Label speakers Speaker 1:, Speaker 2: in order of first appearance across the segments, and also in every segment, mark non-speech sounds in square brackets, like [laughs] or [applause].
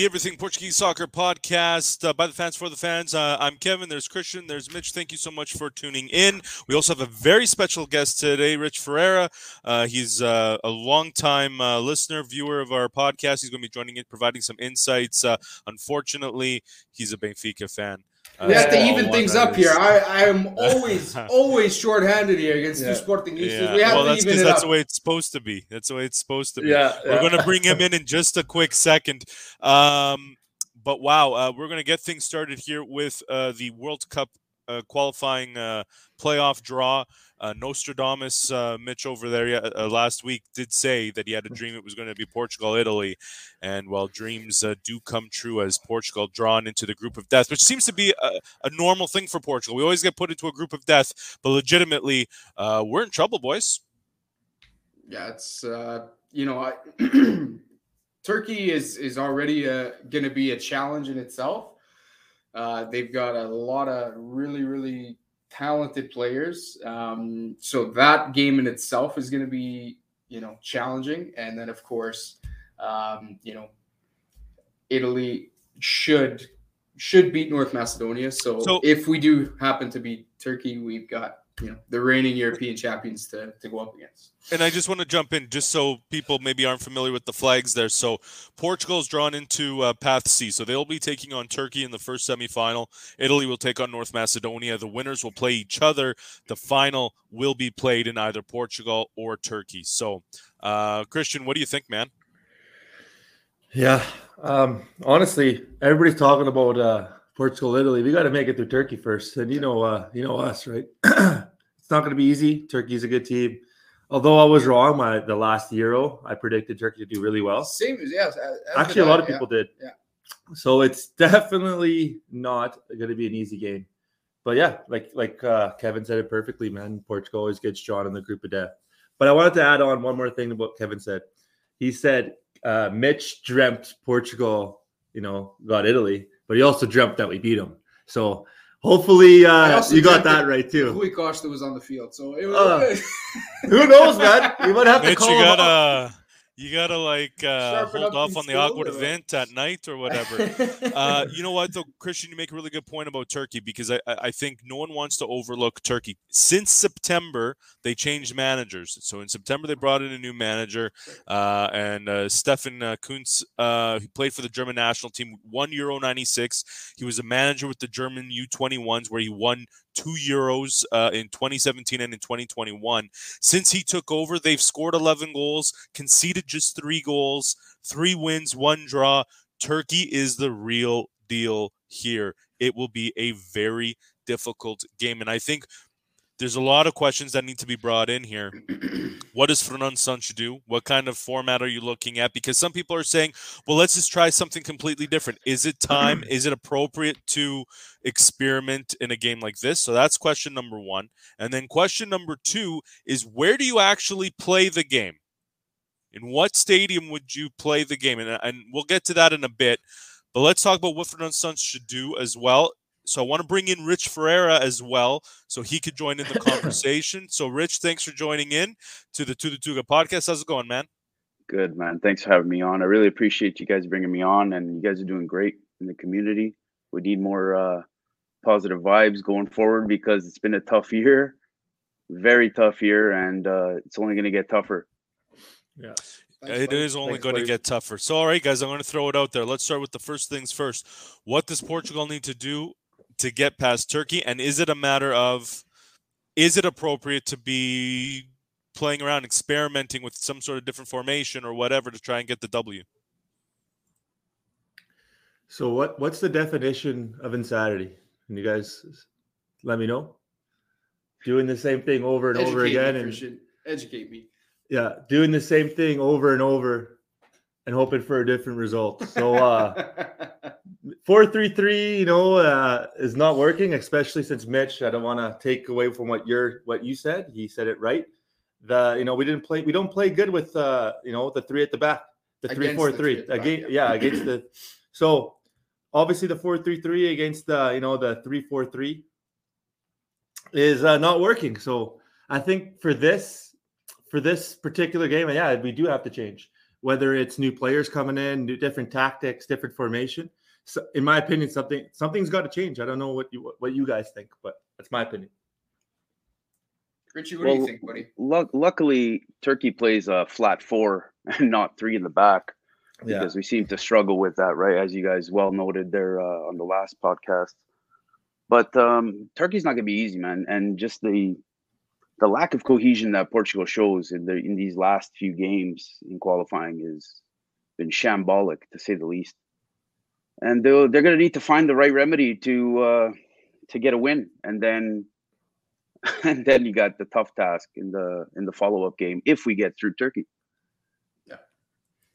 Speaker 1: The Everything Portuguese Soccer podcast uh, by the fans for the fans. Uh, I'm Kevin. There's Christian. There's Mitch. Thank you so much for tuning in. We also have a very special guest today, Rich Ferreira. Uh, he's uh, a longtime uh, listener, viewer of our podcast. He's going to be joining in, providing some insights. Uh, unfortunately, he's a Benfica fan.
Speaker 2: We have to even things up here. I, I am [laughs] always, always short-handed here against yeah. two Sportingistas.
Speaker 1: Yeah.
Speaker 2: We have
Speaker 1: well,
Speaker 2: to
Speaker 1: that's
Speaker 2: even it
Speaker 1: that's
Speaker 2: up.
Speaker 1: the way it's supposed to be. That's the way it's supposed to be.
Speaker 3: Yeah,
Speaker 1: We're
Speaker 3: yeah.
Speaker 1: going to bring him in [laughs] in just a quick second. Um, but wow, uh, we're going to get things started here with uh, the World Cup uh, qualifying uh, playoff draw. Uh, Nostradamus, uh, Mitch over there uh, last week did say that he had a dream it was going to be Portugal, Italy, and well, dreams uh, do come true as Portugal drawn into the group of death, which seems to be a, a normal thing for Portugal. We always get put into a group of death, but legitimately, uh, we're in trouble, boys.
Speaker 2: Yeah, it's uh, you know, I, [clears throat] Turkey is is already going to be a challenge in itself. Uh, they've got a lot of really, really talented players. Um, so that game in itself is going to be, you know, challenging. And then, of course, um, you know, Italy should should beat North Macedonia. So,
Speaker 1: So-
Speaker 2: if we do happen to beat Turkey, we've got you know the reigning European champions to, to go up against.
Speaker 1: And I just want to jump in, just so people maybe aren't familiar with the flags there. So Portugal is drawn into uh, Path C, so they'll be taking on Turkey in the first semifinal. Italy will take on North Macedonia. The winners will play each other. The final will be played in either Portugal or Turkey. So, uh, Christian, what do you think, man?
Speaker 3: Yeah. Um, honestly, everybody's talking about uh, Portugal, Italy. We got to make it through Turkey first, and you know, uh, you know us, right? [clears throat] it's not going to be easy. Turkey's a good team. Although I was wrong, my the last Euro, I predicted Turkey to do really well.
Speaker 2: Same as yes.
Speaker 3: Actually, a lot of
Speaker 2: yeah.
Speaker 3: people did.
Speaker 2: yeah.
Speaker 3: So it's definitely not going to be an easy game. But yeah, like like uh, Kevin said it perfectly, man. Portugal always gets drawn in the group of death. But I wanted to add on one more thing to what Kevin said. He said uh, Mitch dreamt Portugal, you know, got Italy, but he also dreamt that we beat them. So hopefully uh, you got that right too.
Speaker 2: Rui Costa was on the field, so it was.
Speaker 3: Uh, Who knows, man? You might have to call
Speaker 1: you
Speaker 3: him up.
Speaker 1: gotta, you gotta like uh, hold off on the awkward
Speaker 2: or
Speaker 1: event at night or whatever. [laughs] Uh, you know what, though, Christian, you make a really good point about Turkey because I, I think no one wants to overlook Turkey. Since September, they changed managers. So in September, they brought in a new manager, uh, and uh, Stefan uh, Kuntz, uh, he played for the German national team, won Euro '96. He was a manager with the German U21s, where he won two Euros uh, in 2017 and in 2021. Since he took over, they've scored 11 goals, conceded just three goals, three wins, one draw. Turkey is the real deal here. It will be a very difficult game. And I think there's a lot of questions that need to be brought in here. [clears throat] What does Fernand Santos do? What kind of format are you looking at? Because some people are saying, well, let's just try something completely different. Is it time? [clears throat] Is it appropriate to experiment in a game like this? So that's question number one. And then question number two is where do you actually play the game? In what stadium would you play the game? And, and we'll get to that in a bit. But let's talk about what Fernando Santos should do as well. So I want to bring in Rich Ferreira as well, so he could join in the [laughs] conversation. so, Rich, thanks for joining in to the Tudo Tuga podcast. How's it going, man?
Speaker 4: Good, man. Thanks for having me on. I really appreciate you guys bringing me on, and you guys are doing great in the community. We need more uh, positive vibes going forward because it's been a tough year, very tough year, and uh, it's only going to get tougher.
Speaker 3: Yeah.
Speaker 2: Thanks,
Speaker 1: It
Speaker 2: buddy.
Speaker 1: is only
Speaker 3: Thanks,
Speaker 1: going to get tougher. So, all right, guys, I'm going to throw it out there. Let's start with the first things first. What does Portugal need to do to get past Turkey? And is it a matter of, is it appropriate to be playing around, experimenting with some sort of different formation or whatever to try and get the W?
Speaker 3: So what what's the definition of insanity? Can you guys let me know? Doing the same thing over and over
Speaker 2: Educate me,
Speaker 3: again and
Speaker 2: Christian. Educate me.
Speaker 3: yeah, doing the same thing over and over and hoping for a different result. So [laughs] uh four three three, you know, uh is not working, especially since Mitch. I don't want to take away from what you're what you said. He said it right. The you know we didn't play we don't play good with uh you know the three at the back, the three
Speaker 2: Against
Speaker 3: four
Speaker 2: the three
Speaker 3: three
Speaker 2: the back,
Speaker 3: again
Speaker 2: yeah.
Speaker 3: yeah against the so obviously the four three three against the you know the three four three is uh, not working. So I think for this for this particular game, yeah, we do have to change. Whether it's new players coming in, new different tactics, different formation. So, in my opinion, something something's got to change. I don't know what you what you guys think, but that's my opinion.
Speaker 2: Richie, what well, do you think, buddy?
Speaker 4: luckily, Turkey plays a flat four [laughs] and not three in the back because yeah. we seem to struggle with that, right? As you guys well noted there uh, on the last podcast. But um, Turkey's not going to be easy, man, and just the the lack of cohesion that Portugal shows in the in these last few games in qualifying has been shambolic to say the least. And they're they're going to need to find the right remedy to uh, to get a win, and then [laughs] and then you got the tough task in the in the follow up game if we get through Turkey.
Speaker 2: Yeah,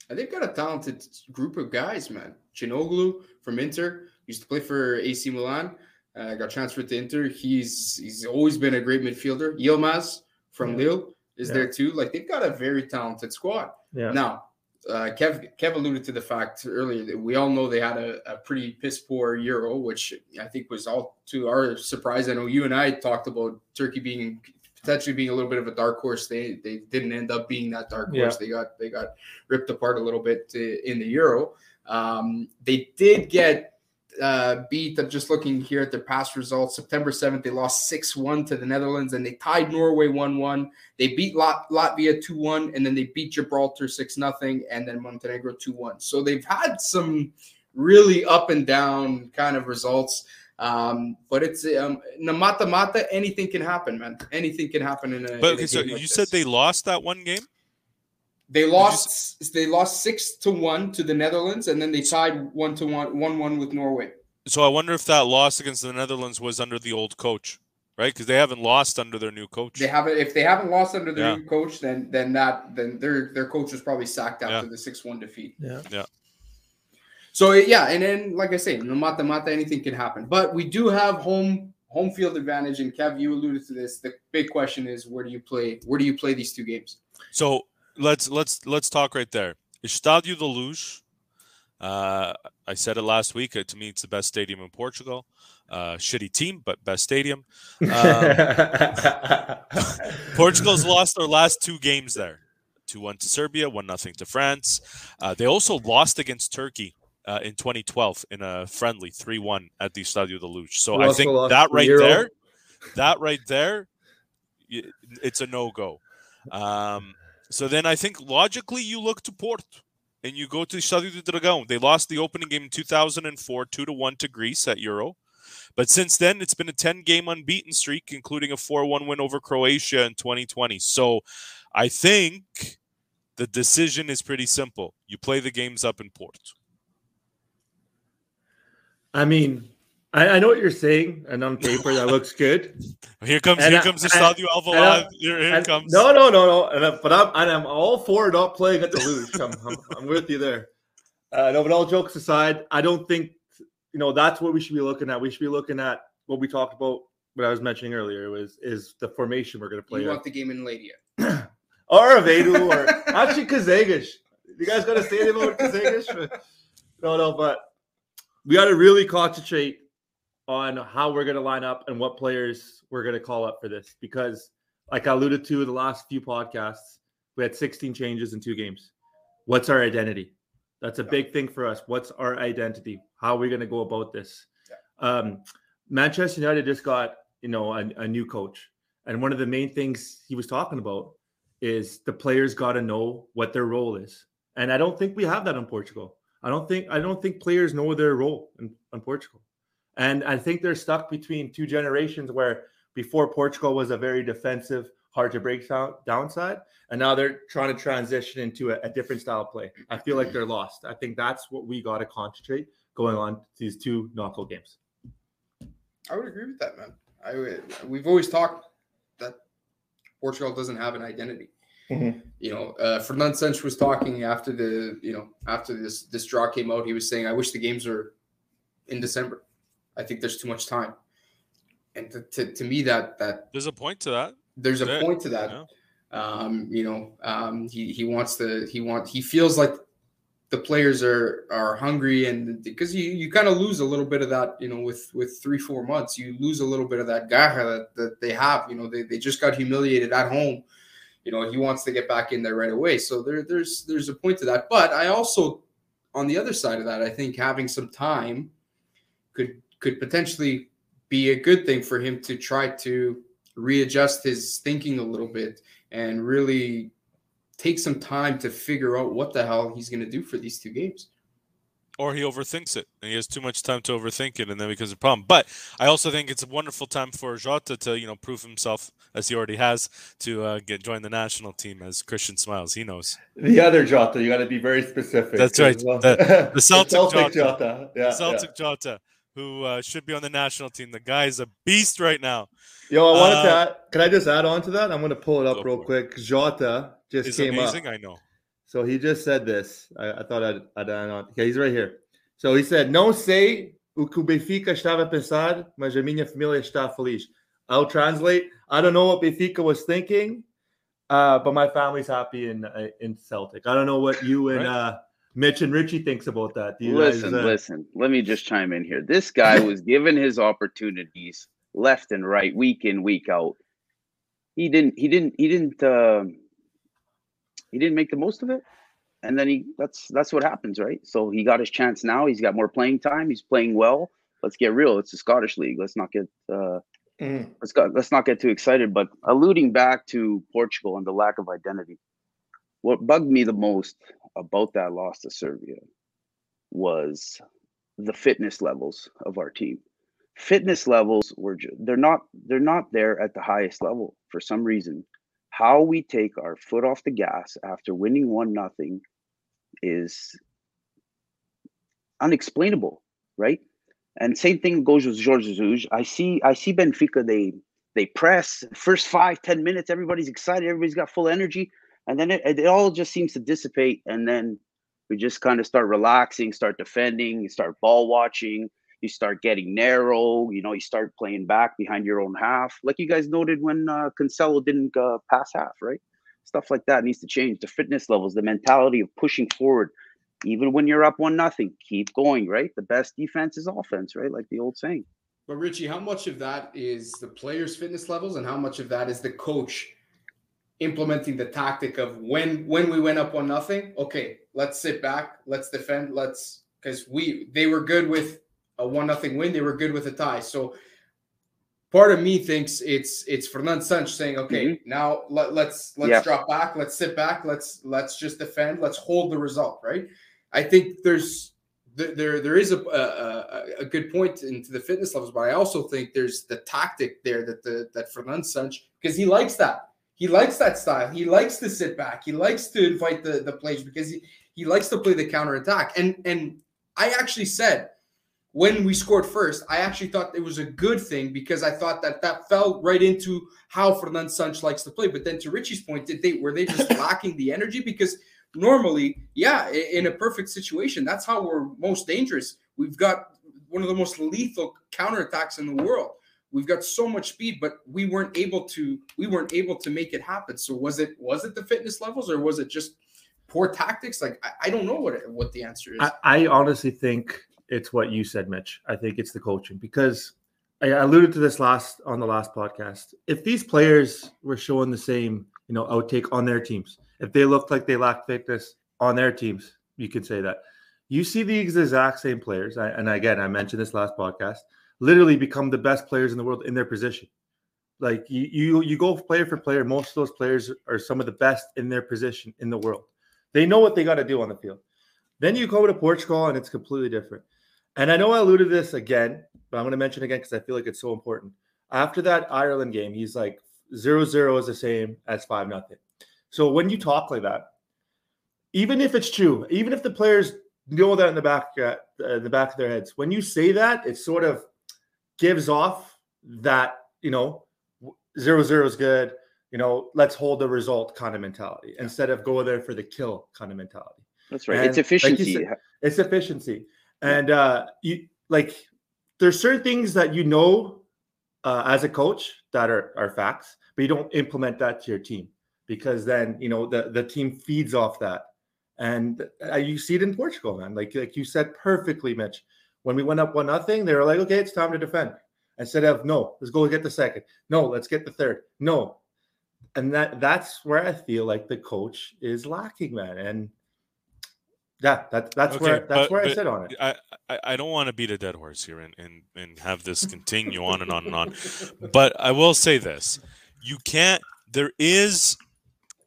Speaker 2: and they've got a talented group of guys, man. Calhanoglu from Inter used to play for AC Milan. Uh, got transferred to Inter. He's he's always been a great midfielder. Yilmaz from yeah. Lille is yeah. there too. Like they've got a very talented squad. Yeah. Now, uh, Kev Kev alluded to the fact earlier that we all know they had a, a pretty piss poor Euro, which I think was all to our surprise. I know you and I talked about Turkey being potentially being a little bit of a dark horse. They they didn't end up being that dark horse. Yeah. They got they got ripped apart a little bit uh, in the Euro. Um, they did get uh, beat. I'm just looking here at their past results. September 7th, they lost 6 1 to the Netherlands and they tied Norway 1 1. They beat Lat- Latvia 2 1 and then they beat Gibraltar 6 0 and then Montenegro 2 1. So they've had some really up and down kind of results. Um, but it's um, mata mata, anything can happen, man. Anything can happen in a.
Speaker 1: But
Speaker 2: okay,
Speaker 1: so
Speaker 2: like
Speaker 1: you
Speaker 2: this.
Speaker 1: said they lost that one game.
Speaker 2: They lost. They lost six to one to the Netherlands, and then they tied one to one, one one with Norway.
Speaker 1: So I wonder if that loss against the Netherlands was under the old coach, right? Because they haven't lost under their new coach.
Speaker 2: They haven't. If they haven't lost under their yeah. new coach, then then that then their their coach was probably sacked after yeah. the six one defeat.
Speaker 3: Yeah.
Speaker 1: Yeah.
Speaker 2: So yeah, and then like I say, no mata mata, anything can happen. But we do have home home field advantage, and Kev, you alluded to this. The big question is, where do you play? Where do you play these two games?
Speaker 1: So let's let's let's talk right there. Estádio da Luz. Uh, I said it last week. Uh, to me, it's the best stadium in Portugal. Uh, shitty team, but best stadium. Um, [laughs] Portugal's lost their last two games there. 2 1 to Serbia, 1 0 to France. Uh, they also lost against Turkey uh, in 2012 in a friendly 3 1 at the Estadio de Luz. So I think that right there, that right there, it's a no go. Um, so then I think logically you look to Porto and you go to Estadio de Dragão. They lost the opening game in 2004, 2 to 1 to Greece at Euro. But since then, it's been a 10 game unbeaten streak, including a 4 1 win over Croatia in 2020. So I think the decision is pretty simple. You play the games up in Port.
Speaker 3: I mean, I, I, know what you're saying, and on paper that looks good. [laughs]
Speaker 1: Here comes and here I, comes the Stadio Alvalade. Here, here
Speaker 3: and,
Speaker 1: comes.
Speaker 3: No, no, no, no. And I, but I'm and I'm all for not playing at the Luz. I'm, I'm, I'm, with you there. Uh, no, but all jokes aside, I don't think you know that's what we should be looking at. We should be looking at what we talked about. What I was mentioning earlier was is the formation we're going to play.
Speaker 2: You want the game in Ladia, [clears throat]
Speaker 3: or Aveiro, or [laughs] actually Kazagish. You guys got to say anything about Kazagish? [laughs] No, no, but we got to really concentrate on how we're going to line up and what players we're going to call up for this because like i alluded to in the last few podcasts we had 16 changes in two games. What's our identity? That's a big thing for us. What's our identity? How are we going to go about this? Um, manchester united just got you know a, a new coach and one of the main things he was talking about is the players got to know what their role is and i don't think we have that in portugal. I don't think i don't think players know their role in, in portugal and I think they're stuck between two generations where before Portugal was a very defensive, hard to break down, downside, and now they're trying to transition into a, a different style of play. I feel like they're lost. I think that's what we got to concentrate going on these two knockout games.
Speaker 2: I would agree with that, man. I would, we've always talked that Portugal doesn't have an identity. Mm-hmm. You know, uh, Fernando Santos was talking after the you know after this this draw came out. He was saying, "I wish the games were in December." I think there's too much time. And to, to, to me, that that
Speaker 1: there's a point to that.
Speaker 2: There's a point to that. Yeah. Um, you know, um, he he wants to he want he feels like the players are are hungry and because you you kind of lose a little bit of that you know with with three four months you lose a little bit of that garra that, that they have you know they, they just got humiliated at home you know he wants to get back in there right away. So there, there's there's a point to that. But I also, on the other side of that, I think having some time could could potentially be a good thing for him to try to readjust his thinking a little bit and really take some time to figure out what the hell he's going to do for these two games.
Speaker 1: Or he overthinks it and he has too much time to overthink it and then becomes a problem. But i also think it's a wonderful time for jota to you know prove himself as he already has to uh, get join the national team as christian smiles. He knows.
Speaker 3: The other jota you got to be very specific.
Speaker 1: That's right. Well. the, the, [laughs] celtic, the celtic jota,
Speaker 3: jota. Yeah,
Speaker 1: the celtic yeah. jota who uh, should be on the national team the guy is a beast right now
Speaker 3: yo i wanted uh, to add, can i just add on to that i'm going to pull it up real quick jota just came
Speaker 1: amazing
Speaker 3: up.
Speaker 1: i know
Speaker 3: so he just said this. I, I thought I'd, I'd add on. Okay, he's right here. So he said, Não sei o que o Benfica estava a pensar, mas a minha família está feliz. I'll translate. I don't know what Benfica was thinking, uh, but my family's happy in uh, in Celtic. I don't know what you and right. uh, Mitch and Richie thinks about that.
Speaker 4: listen,
Speaker 3: guys,
Speaker 4: uh... listen. Let me just chime in here. This guy was given his opportunities left and right, week in, week out. He didn't. He didn't. He didn't. Uh, he didn't make the most of it and then he that's that's what happens, right? So he got his chance now. He's got more playing time. He's playing well. Let's get real. It's the Scottish league. Let's not get uh, mm. let's go, let's not get too excited. But alluding back to Portugal and the lack of identity, what bugged me the most about that loss to Serbia was the fitness levels of our team. Fitness levels were they're not they're not there at the highest level for some reason. How we take our foot off the gas after winning one nothing is unexplainable, right? And same thing goes with Jorge Jesus. I see I see Benfica, they they press first five, ten minutes, everybody's excited, everybody's got full energy, and then it, it all just seems to dissipate, and then we just kind of start relaxing, start defending, you start ball watching, you start getting narrow, you know, you start playing back behind your own half, like you guys noted when uh, Cancelo didn't uh, pass half, right? stuff like that needs to change. The fitness levels, the mentality of pushing forward, even when you're up one nothing, keep going. Right, the best defense is offense. Right, like the old saying.
Speaker 2: But Richie, how much of that is the players' fitness levels, and how much of that is the coach implementing the tactic of when when we went up one nothing? Okay, let's sit back, let's defend, let's because we they were good with a one nothing win, they were good with a tie. So part of me thinks it's it's Fernand Santos saying, okay, mm-hmm. now let, let's, let's yeah. drop back, let's sit back, let's let's just defend, let's hold the result, right? I think there's there there is a, a, a good point into the fitness levels, but I also think there's the tactic there that the that Fernand Santos because he likes that. He likes that style. He likes to sit back. He likes to invite the the plays because he, he likes to play the counter attack. And and I actually said when we scored first, I actually thought it was a good thing because I thought that that fell right into how Fernand Santos likes to play. But then to Richie's point, did they were they just [laughs] lacking the energy? Because normally, yeah, in a perfect situation, that's how we're most dangerous. We've got one of the most lethal counterattacks in the world. We've got so much speed, but we weren't able to we weren't able to make it happen. So was it was it the fitness levels or was it just poor tactics? Like I, I don't know what what the answer is.
Speaker 3: I, I honestly think it's what you said, Mitch. I think it's the coaching because I alluded to this last on the last podcast. If these players were showing the same, you know, outtake on their teams, if they looked like they lacked fitness on their teams, you could say that. You see these exact same players, and again, I mentioned this last podcast, literally become the best players in the world in their position. Like you, you, you go player for player. Most of those players are some of the best in their position in the world. They know what they got to do on the field. Then you go to Portugal, and it's completely different. And I know I alluded to this again, but I'm going to mention again because I feel like it's so important. After that Ireland game, he's like zero zero is the same as five nothing. So when you talk like that, even if it's true, even if the players know that in the back, uh, in the back of their heads, when you say that, it's sort of gives off that you know zero zero is good. You know, let's hold the result kind of mentality yeah. instead of go there for the kill kind of mentality.
Speaker 4: That's right. And it's efficiency.
Speaker 3: Like said, it's efficiency. And uh, you like there's certain things that you know uh, as a coach that are, are facts, but you don't implement that to your team because then you know the, the team feeds off that. And uh, you see it in Portugal, man. Like like you said perfectly, Mitch. When we went up one nothing, they were like, okay, it's time to defend. Instead of no, let's go get the second. No, let's get the third. No. and that that's where I feel like the coach is lacking, man. And yeah, that, that's
Speaker 1: Okay,
Speaker 3: where that's
Speaker 1: but-
Speaker 3: where I sit on it.
Speaker 1: I, I, I don't want to beat a dead horse here and, and, and have this continue on and on and on. But I will say this you can't, there is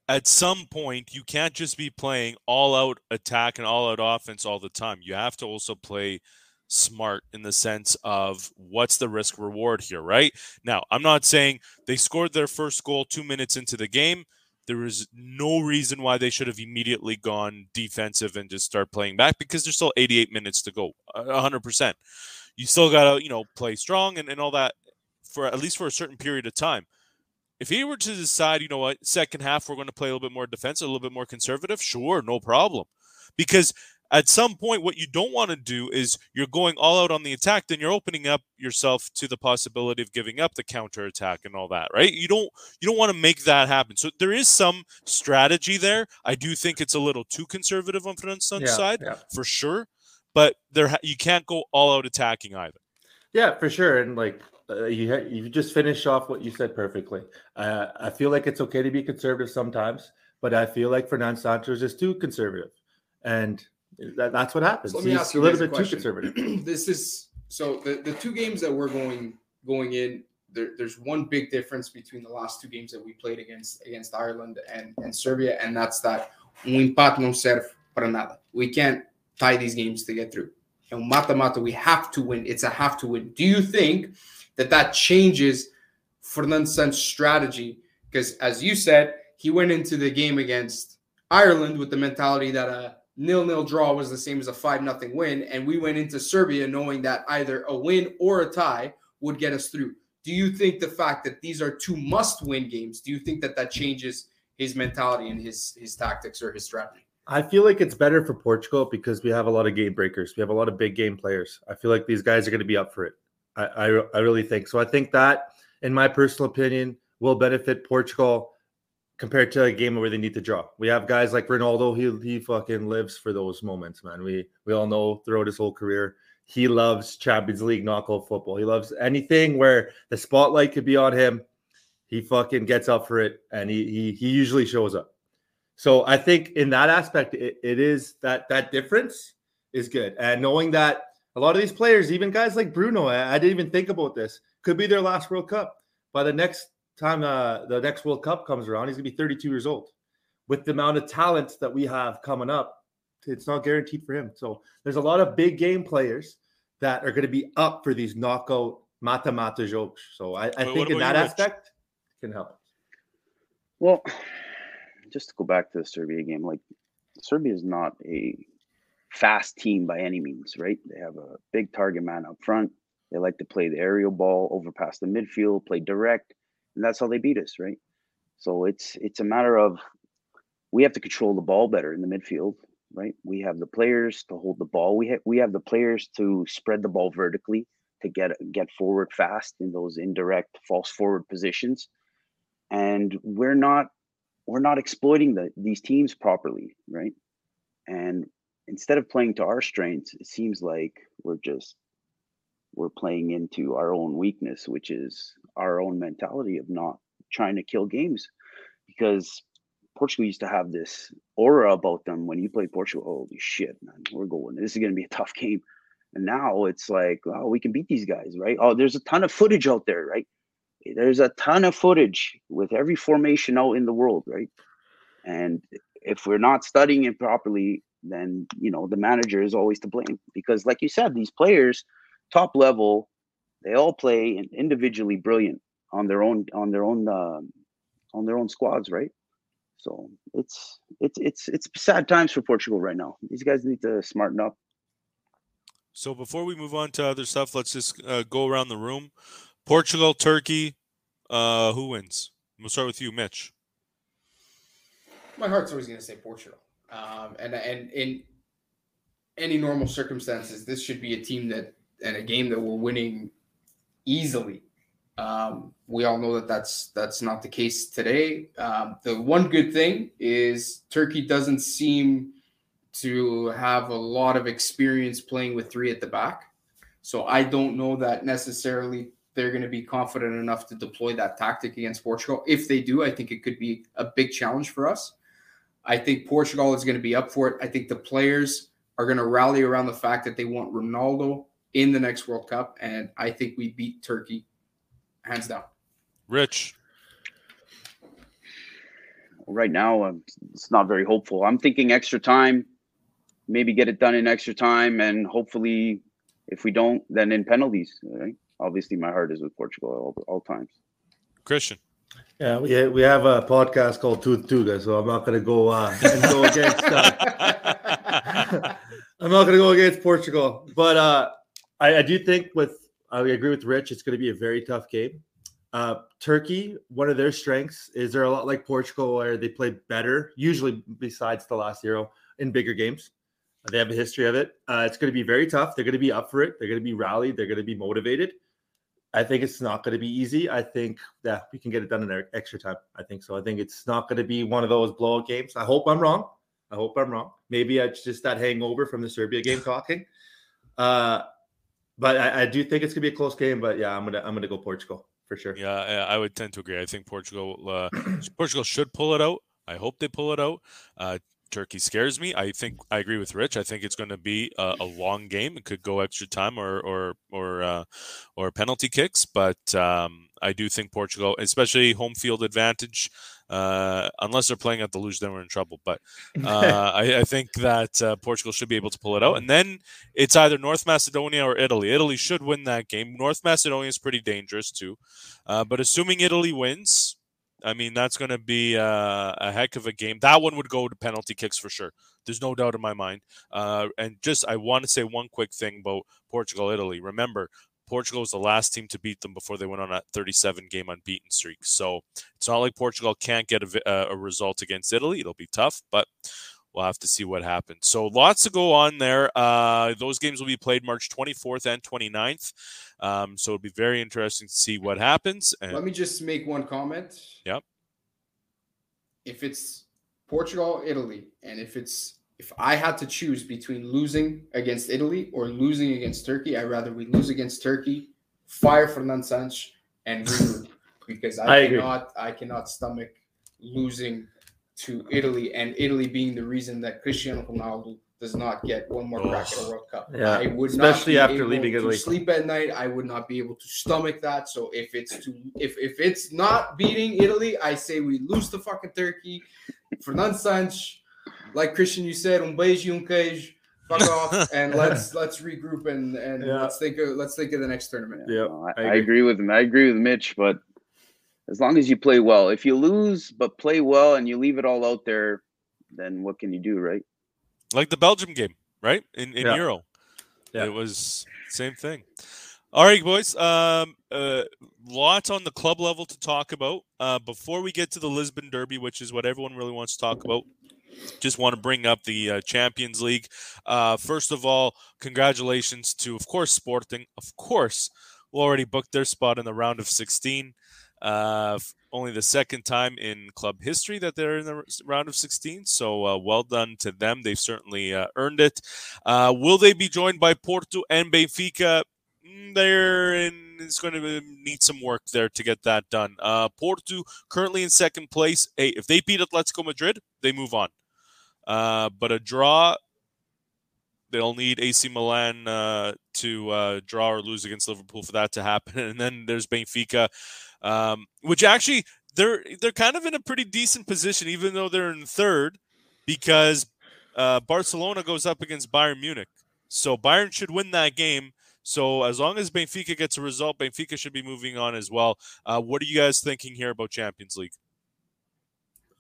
Speaker 1: at some point, you can't just be playing all out attack and all out offense all the time. You have to also play smart in the sense of what's the risk reward here, right? Now, I'm not saying they scored their first goal two minutes into the game. There is no reason why they should have immediately gone defensive and just start playing back because there's still 88 minutes to go, 100%. You still got to, you know, play strong and, and all that for at least for a certain period of time. If he were to decide, you know what, second half we're going to play a little bit more defensive, a little bit more conservative, sure, no problem. Because at some point, what you don't want to do is you're going all out on the attack, then you're opening up yourself to the possibility of giving up the counter attack and all that, right? You don't you don't want to make that happen. So there is some strategy there. I do think it's a little too conservative on France's
Speaker 3: Yeah,
Speaker 1: side
Speaker 3: yeah.
Speaker 1: for sure, but there you can't go all out attacking either.
Speaker 3: Yeah, for sure. And like uh, you, ha- you just finished off what you said perfectly. Uh, I feel like it's okay to be conservative sometimes, but I feel like Fernando Santos is too conservative, and that, that's what happens.
Speaker 2: So
Speaker 3: He's a little bit too conservative. [clears throat]
Speaker 2: this is so the, the two games that we're going going in. There, there's one big difference between the last two games that we played against against Ireland and, and Serbia, and that's that un empate não serve para nada. We can't tie these games to get through. And mata mata, we have to win. It's a have to win. Do you think that that changes Fernando Santos' strategy? Because as you said, he went into the game against Ireland with the mentality that a nil-nil draw was the same as a five nothing win, and we went into Serbia knowing that either a win or a tie would get us through. Do you think the fact that these are two must-win games? Do you think that that changes his mentality and his his tactics or his strategy?
Speaker 3: I feel like it's better for Portugal because we have a lot of game breakers. We have a lot of big game players. I feel like these guys are going to be up for it. I, I, I really think so. I think that, in my personal opinion, will benefit Portugal compared to a game where they need to draw. We have guys like Ronaldo. He he fucking lives for those moments, man. We we all know throughout his whole career, he loves Champions League knockout football. He loves anything where the spotlight could be on him. He fucking gets up for it, and he he he usually shows up. So I think in that aspect, it, it is that that difference is good. And knowing that a lot of these players, even guys like Bruno, I, I didn't even think about this, could be their last World Cup. By the next time uh, the next World Cup comes around, he's gonna be 32 years old. With the amount of talent that we have coming up, it's not guaranteed for him. So there's a lot of big game players that are going to be up for these knockout mata mata jokes. So I, I think in that
Speaker 1: you, Rich?
Speaker 3: aspect can help.
Speaker 4: Well, just to go back to the Serbia game, like Serbia is not a fast team by any means, right? They have a big target man up front. They like to play the aerial ball over past the midfield, play direct, and that's how they beat us, right? So it's it's a matter of we have to control the ball better in the midfield, right? We have the players to hold the ball. We have we have the players to spread the ball vertically to get get forward fast in those indirect false forward positions. And we're not we're not exploiting the, these teams properly, right? And instead of playing to our strengths, it seems like we're just we're playing into our own weakness, which is our own mentality of not trying to kill games. Because Portugal used to have this aura about them when you play Portugal. Holy shit, man, we're going. This is going to be a tough game. And now it's like, oh, we can beat these guys, right? Oh, there's a ton of footage out there, right? There's a ton of footage with every formation out in the world, right? And if we're not studying it properly, then you know the manager is always to blame because, like you said, these players, top level, they all play individually brilliant on their own on their own um on their own squads, right? So it's it's it's it's sad times for Portugal right now. These guys need to smarten up.
Speaker 1: So before we move on to other stuff, let's just uh, go around the room. Portugal, Turkey, uh, who wins? We'll start with you, Mitch.
Speaker 2: My heart's always going to say Portugal. Um, and and in any normal circumstances, this should be a team that and a game that we're winning easily. Um, we all know that that's that's not the case today. Um, the one good thing is Turkey doesn't seem to have a lot of experience playing with three at the back. So I don't know that necessarily they're going to be confident enough to deploy that tactic against Portugal. If they do, I think it could be a big challenge for us. I think Portugal is going to be up for it. I think the players are going to rally around the fact that they want Ronaldo in the next World Cup, and I think we beat Turkey hands down.
Speaker 1: Rich.
Speaker 4: Right now, um, it's not very hopeful. I'm thinking extra time, maybe get it done in extra time, and hopefully, if we don't, then in penalties. Right? Obviously, my heart is with Portugal all, all times.
Speaker 1: Christian.
Speaker 3: Yeah, we we have a podcast called Tudo Tuga, so I'm not going to go uh, and go against. Uh, [laughs] [laughs] I'm not going to go against Portugal, but uh, I, I, do think with I agree with Rich. It's going to be a very tough game. Uh, Turkey, one of their strengths is they're a lot like Portugal, where they play better, usually besides the last Euro in bigger games. They have a history of it. Uh, it's going to be very tough. They're going to be up for it. They're going to be rallied. They're going to be motivated. I think it's not going to be easy. I think that we can get it done in extra time. I think so. I think it's not going to be one of those blowout games. I hope I'm wrong. I hope I'm wrong. Maybe it's just that hangover from the Serbia game talking. Uh, but I, I, do think it's gonna be a close game. But yeah, I'm gonna I'm gonna go Portugal for sure.
Speaker 1: Yeah, I would tend to agree. I think Portugal uh, [clears throat] Portugal should pull it out. I hope they pull it out. Uh, Turkey scares me. I think I agree with Rich. I think it's going to be a, a long game. It could go extra time or or or uh, or penalty kicks, but um, I do think Portugal, especially home field advantage, uh, unless they're playing at the luz, then we're in trouble. But [laughs] uh, I, I, think that uh, Portugal should be able to pull it out, and then it's either North Macedonia or Italy. Italy should win that game. North Macedonia is pretty dangerous too, uh, but assuming Italy wins, I mean, that's going to be uh, a heck of a game. That one would go to penalty kicks for sure. There's no doubt in my mind. Uh, and just, I want to say one quick thing about Portugal, Italy. Remember, Portugal was the last team to beat them before they went on a 37 game unbeaten streak. So it's not like Portugal can't get a, uh, a result against Italy. It'll be tough, but we'll have to see what happens. So lots to go on there. Uh, those games will be played March 24th and 29th. Um, so it'll be very interesting to see what happens.
Speaker 2: And, Let me just make one comment.
Speaker 1: Yep.
Speaker 2: If it's Portugal, Italy, and if it's if I had to choose between losing against Italy or losing against Turkey, I'd rather we lose against Turkey, fire Fernand Sanch, and regroup [laughs] because I, I cannot agree. I cannot stomach losing to Italy and Italy being the reason that Cristiano Ronaldo does not get one more crack at a World Cup.
Speaker 3: Yeah, I would especially after leaving Italy.
Speaker 2: Sleep at night. I would not be able to stomach that. So if it's to if if it's not beating Italy, I say we lose to fucking Turkey. Fernand Sanch, like Christian, you said, um beijo, um queijo. Fuck [laughs] off and let's let's regroup and and yeah. let's think of let's think of the next tournament.
Speaker 3: Yeah,
Speaker 4: I, I, agree with him. I agree with Mitch, but as long as you play well. If you lose but play well and you leave it all out there, then what can you do, right?
Speaker 1: Like the Belgium game, right? In in
Speaker 3: yeah.
Speaker 1: Euro. Yeah. It was same thing. All right, boys. Um, uh, lots on the club level to talk about. Uh, before we get to the Lisbon Derby, which is what everyone really wants to talk about, just want to bring up the uh, Champions League. Uh, first of all, congratulations to, of course, Sporting. Of course, who already booked their spot in the round of 16. Uh, only the second time in club history that they're in the round of 16. So uh, well done to them. They've certainly uh, earned it. Uh, will they be joined by Porto and Benfica? Mm, they're. It's going to need some work there to get that done. Uh, Porto currently in second place. Hey, if they beat Atletico Madrid, they move on. Uh, but a draw they'll need AC Milan uh, to uh, draw or lose against Liverpool for that to happen. [laughs] And then there's Benfica, um, which actually they're they're kind of in a pretty decent position, even though they're in third, because uh, Barcelona goes up against Bayern Munich. So Bayern should win that game. So as long as Benfica gets a result, Benfica should be moving on as well. Uh, what are you guys thinking here about Champions League?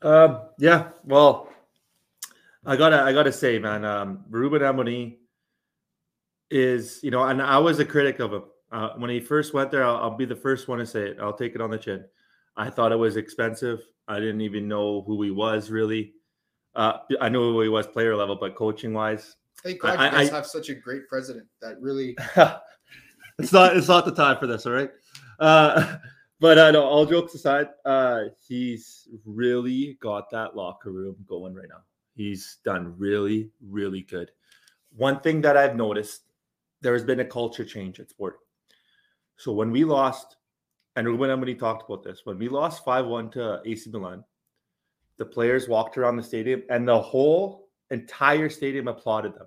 Speaker 3: Um, yeah, well, I gotta I gotta say, man, um, Ruben Amorim is you know, and I was a critic of him uh, when he first went there. I'll, I'll, be the first one to say it. I'll take it on the chin. I thought it was expensive. I didn't even know who he was really. Uh, I knew who he was player level, but coaching wise,
Speaker 2: thank God I, you I, have such a great president that really. [laughs]
Speaker 3: it's not it's not the time for this, all right. Uh, [laughs] but uh, no, all jokes aside, uh, he's really got that locker room going right now. He's done really, really good. One thing that I've noticed, there has been a culture change at sport. So when we lost, and Ruben Amorim talked about this, when we lost 5 1 to AC Milan, the players walked around the stadium and the whole entire stadium applauded them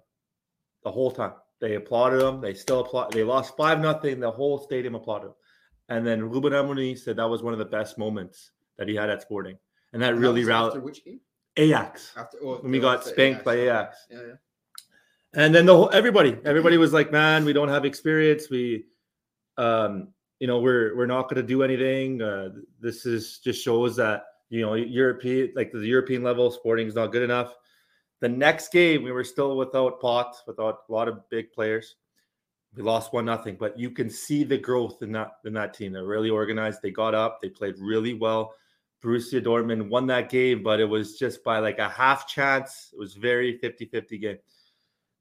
Speaker 3: the whole time. They applauded them. They still applaud. They lost 5 nothing. The whole stadium applauded them. And then Ruben Amorim said that was one of the best moments that he had at Sporting. And that
Speaker 2: And
Speaker 3: really
Speaker 2: was after
Speaker 3: rallied
Speaker 2: which game?
Speaker 3: Ajax.
Speaker 2: After oh,
Speaker 3: When we got spanked by. Ajax.
Speaker 2: Yeah, yeah.
Speaker 3: And then the whole everybody, everybody was like, "Man, we don't have experience. We, um, you know, we're we're not going to do anything. Uh, this is just shows that you know European, like the European level, Sporting is not good enough." The next game, we were still without Pote, without a lot of big players. We lost one nothing, but you can see the growth in that in that team. They're really organized. They got up. They played really well. Borussia Dortmund won that game, but it was just by like a half chance. It was very 50-50 game.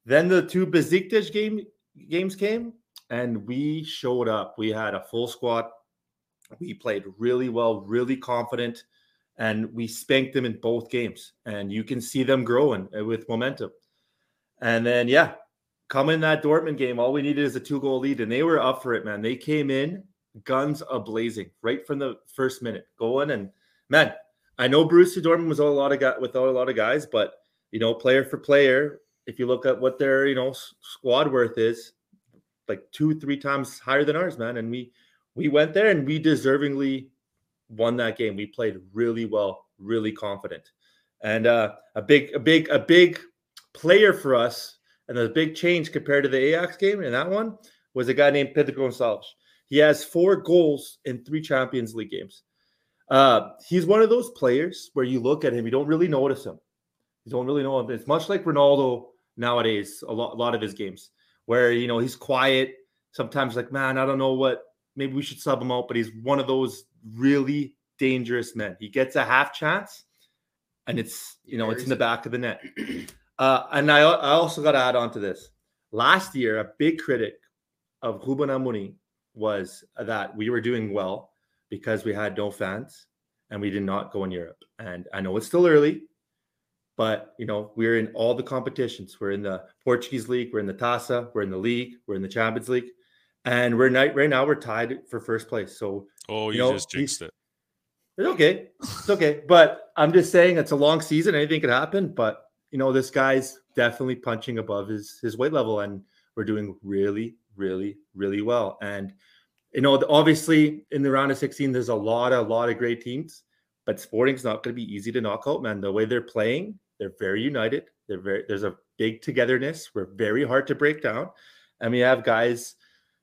Speaker 3: Then the two Besiktas game games came, and we showed up. We had a full squad. We played really well, really confident, and we spanked them in both games. And you can see them growing uh, with momentum. And then, yeah, coming in that Dortmund game, all we needed is a two goal lead, and they were up for it, man. They came in guns a blazing right from the first minute, going and man. I know Borussia Dortmund was a lot of without a lot of guys, but you know, player for player, if you look at what their you know squad worth is, like two three times higher than ours, man. And we we went there and we deservingly won that game. We played really well, really confident, and uh, a big a big a big player for us, and a big change compared to the Ajax game in that one was a guy named Pedro Gonçalves. He has four goals in three Champions League games. Uh, he's one of those players where you look at him, you don't really notice him. You don't really know him. It's much like Ronaldo nowadays. A lot, a lot of his games, where you know he's quiet. Sometimes, like man, I don't know what. Maybe we should sub him out. But he's one of those really dangerous men. He gets a half chance, and it's you know it's in the back of the net. [clears throat] Uh, and I, I also got to add on to this. Last year, a big critic of Ruben Amorim was that we were doing well because we had no fans and we did not go in Europe. And I know it's still early, but you know we're in all the competitions. We're in the Portuguese league, we're in the Taça, we're in the league, we're in the Champions League, and we're night right now we're tied for first place. So
Speaker 1: Oh,
Speaker 3: You
Speaker 1: you,
Speaker 3: know,
Speaker 1: just jinxed it.
Speaker 3: it's okay. It's okay. But I'm just saying it's a long season. Anything could happen. But you know, this guy's definitely punching above his his weight level, and we're doing really, really, really well. And you know, obviously in the round of 16, there's a lot, a lot of great teams, but Sporting's not going to be easy to knock out, man. The way they're playing, they're very united. They're very there's a big togetherness. We're very hard to break down, and we have guys,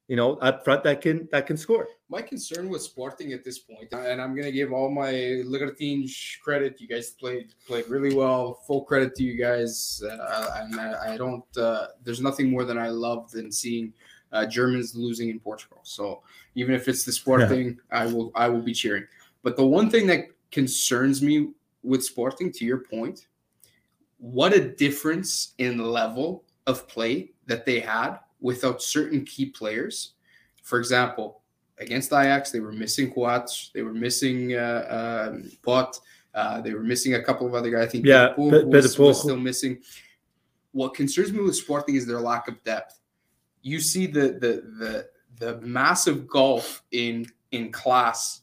Speaker 3: you know, up front that can that can score.
Speaker 2: My concern with Sporting at this point, and I'm gonna give all my Libertines credit. You guys played played really well. Full credit to you guys. Uh, and I, I don't. Uh, there's nothing more than I love than seeing uh, Germans losing in Portugal. So even if it's the Sporting, I will I will be cheering. But the one thing that concerns me with Sporting, to your point, what a difference in level of play that they had without certain key players. For example, against Ajax, they were missing Coates, they were missing uh, um, Pote, uh, they were missing a couple of other guys. I think
Speaker 3: Yeah,
Speaker 2: Liverpool
Speaker 3: Pe-
Speaker 2: was,
Speaker 3: Liverpool.
Speaker 2: was still missing. What concerns me with Sporting is their lack of depth. You see the the the the massive gulf in in class